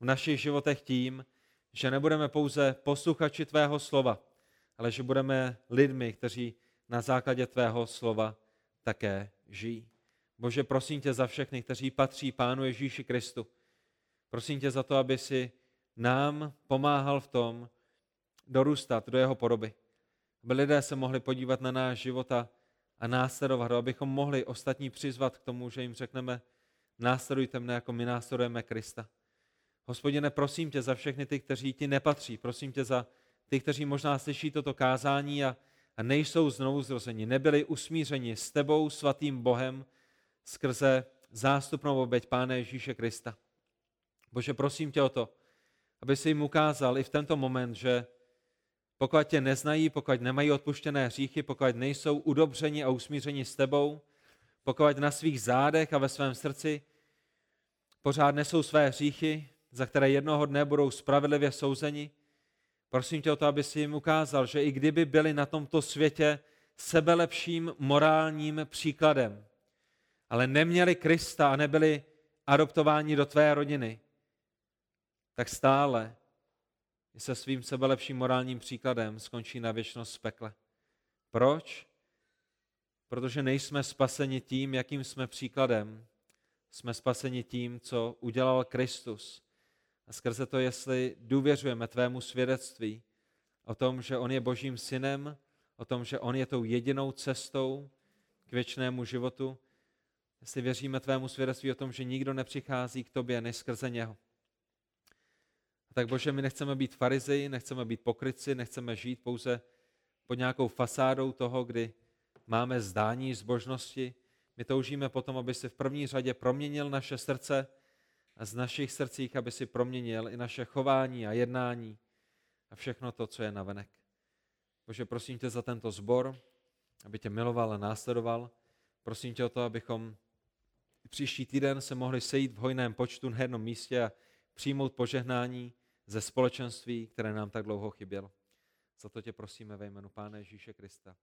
v našich životech tím, že nebudeme pouze posluchači tvého slova, ale že budeme lidmi, kteří na základě tvého slova také žijí. Bože, prosím tě za všechny, kteří patří Pánu Ježíši Kristu. Prosím tě za to, aby si nám pomáhal v tom dorůstat do jeho podoby. Aby lidé se mohli podívat na náš život a, následovat ho, abychom mohli ostatní přizvat k tomu, že jim řekneme, následujte mne, jako my následujeme Krista. Hospodine, prosím tě za všechny ty, kteří ti nepatří. Prosím tě za ty, kteří možná slyší toto kázání a, a nejsou znovu zrozeni, nebyli usmířeni s tebou, svatým Bohem, skrze zástupnou oběť Pána Ježíše Krista. Bože, prosím tě o to, aby si jim ukázal i v tento moment, že pokud tě neznají, pokud nemají odpuštěné hříchy, pokud nejsou udobřeni a usmířeni s tebou, pokud na svých zádech a ve svém srdci pořád nesou své hříchy, za které jednoho dne budou spravedlivě souzeni, prosím tě o to, aby si jim ukázal, že i kdyby byli na tomto světě sebelepším morálním příkladem, ale neměli Krista a nebyli adoptováni do tvé rodiny, tak stále se svým sebelepším morálním příkladem skončí na věčnost v pekle. Proč? Protože nejsme spaseni tím, jakým jsme příkladem. Jsme spaseni tím, co udělal Kristus. A skrze to, jestli důvěřujeme tvému svědectví o tom, že On je Božím synem, o tom, že On je tou jedinou cestou k věčnému životu, jestli věříme tvému svědectví o tom, že nikdo nepřichází k tobě než skrze něho. Tak Bože, my nechceme být farizeji, nechceme být pokryci, nechceme žít pouze pod nějakou fasádou toho, kdy máme zdání zbožnosti. My toužíme potom, aby si v první řadě proměnil naše srdce a z našich srdcích, aby si proměnil i naše chování a jednání a všechno to, co je navenek. Bože, prosím tě za tento zbor, aby tě miloval a následoval. Prosím tě o to, abychom příští týden se mohli sejít v hojném počtu na jednom místě a přijmout požehnání ze společenství, které nám tak dlouho chybělo. Za to tě prosíme ve jménu Pána Ježíše Krista.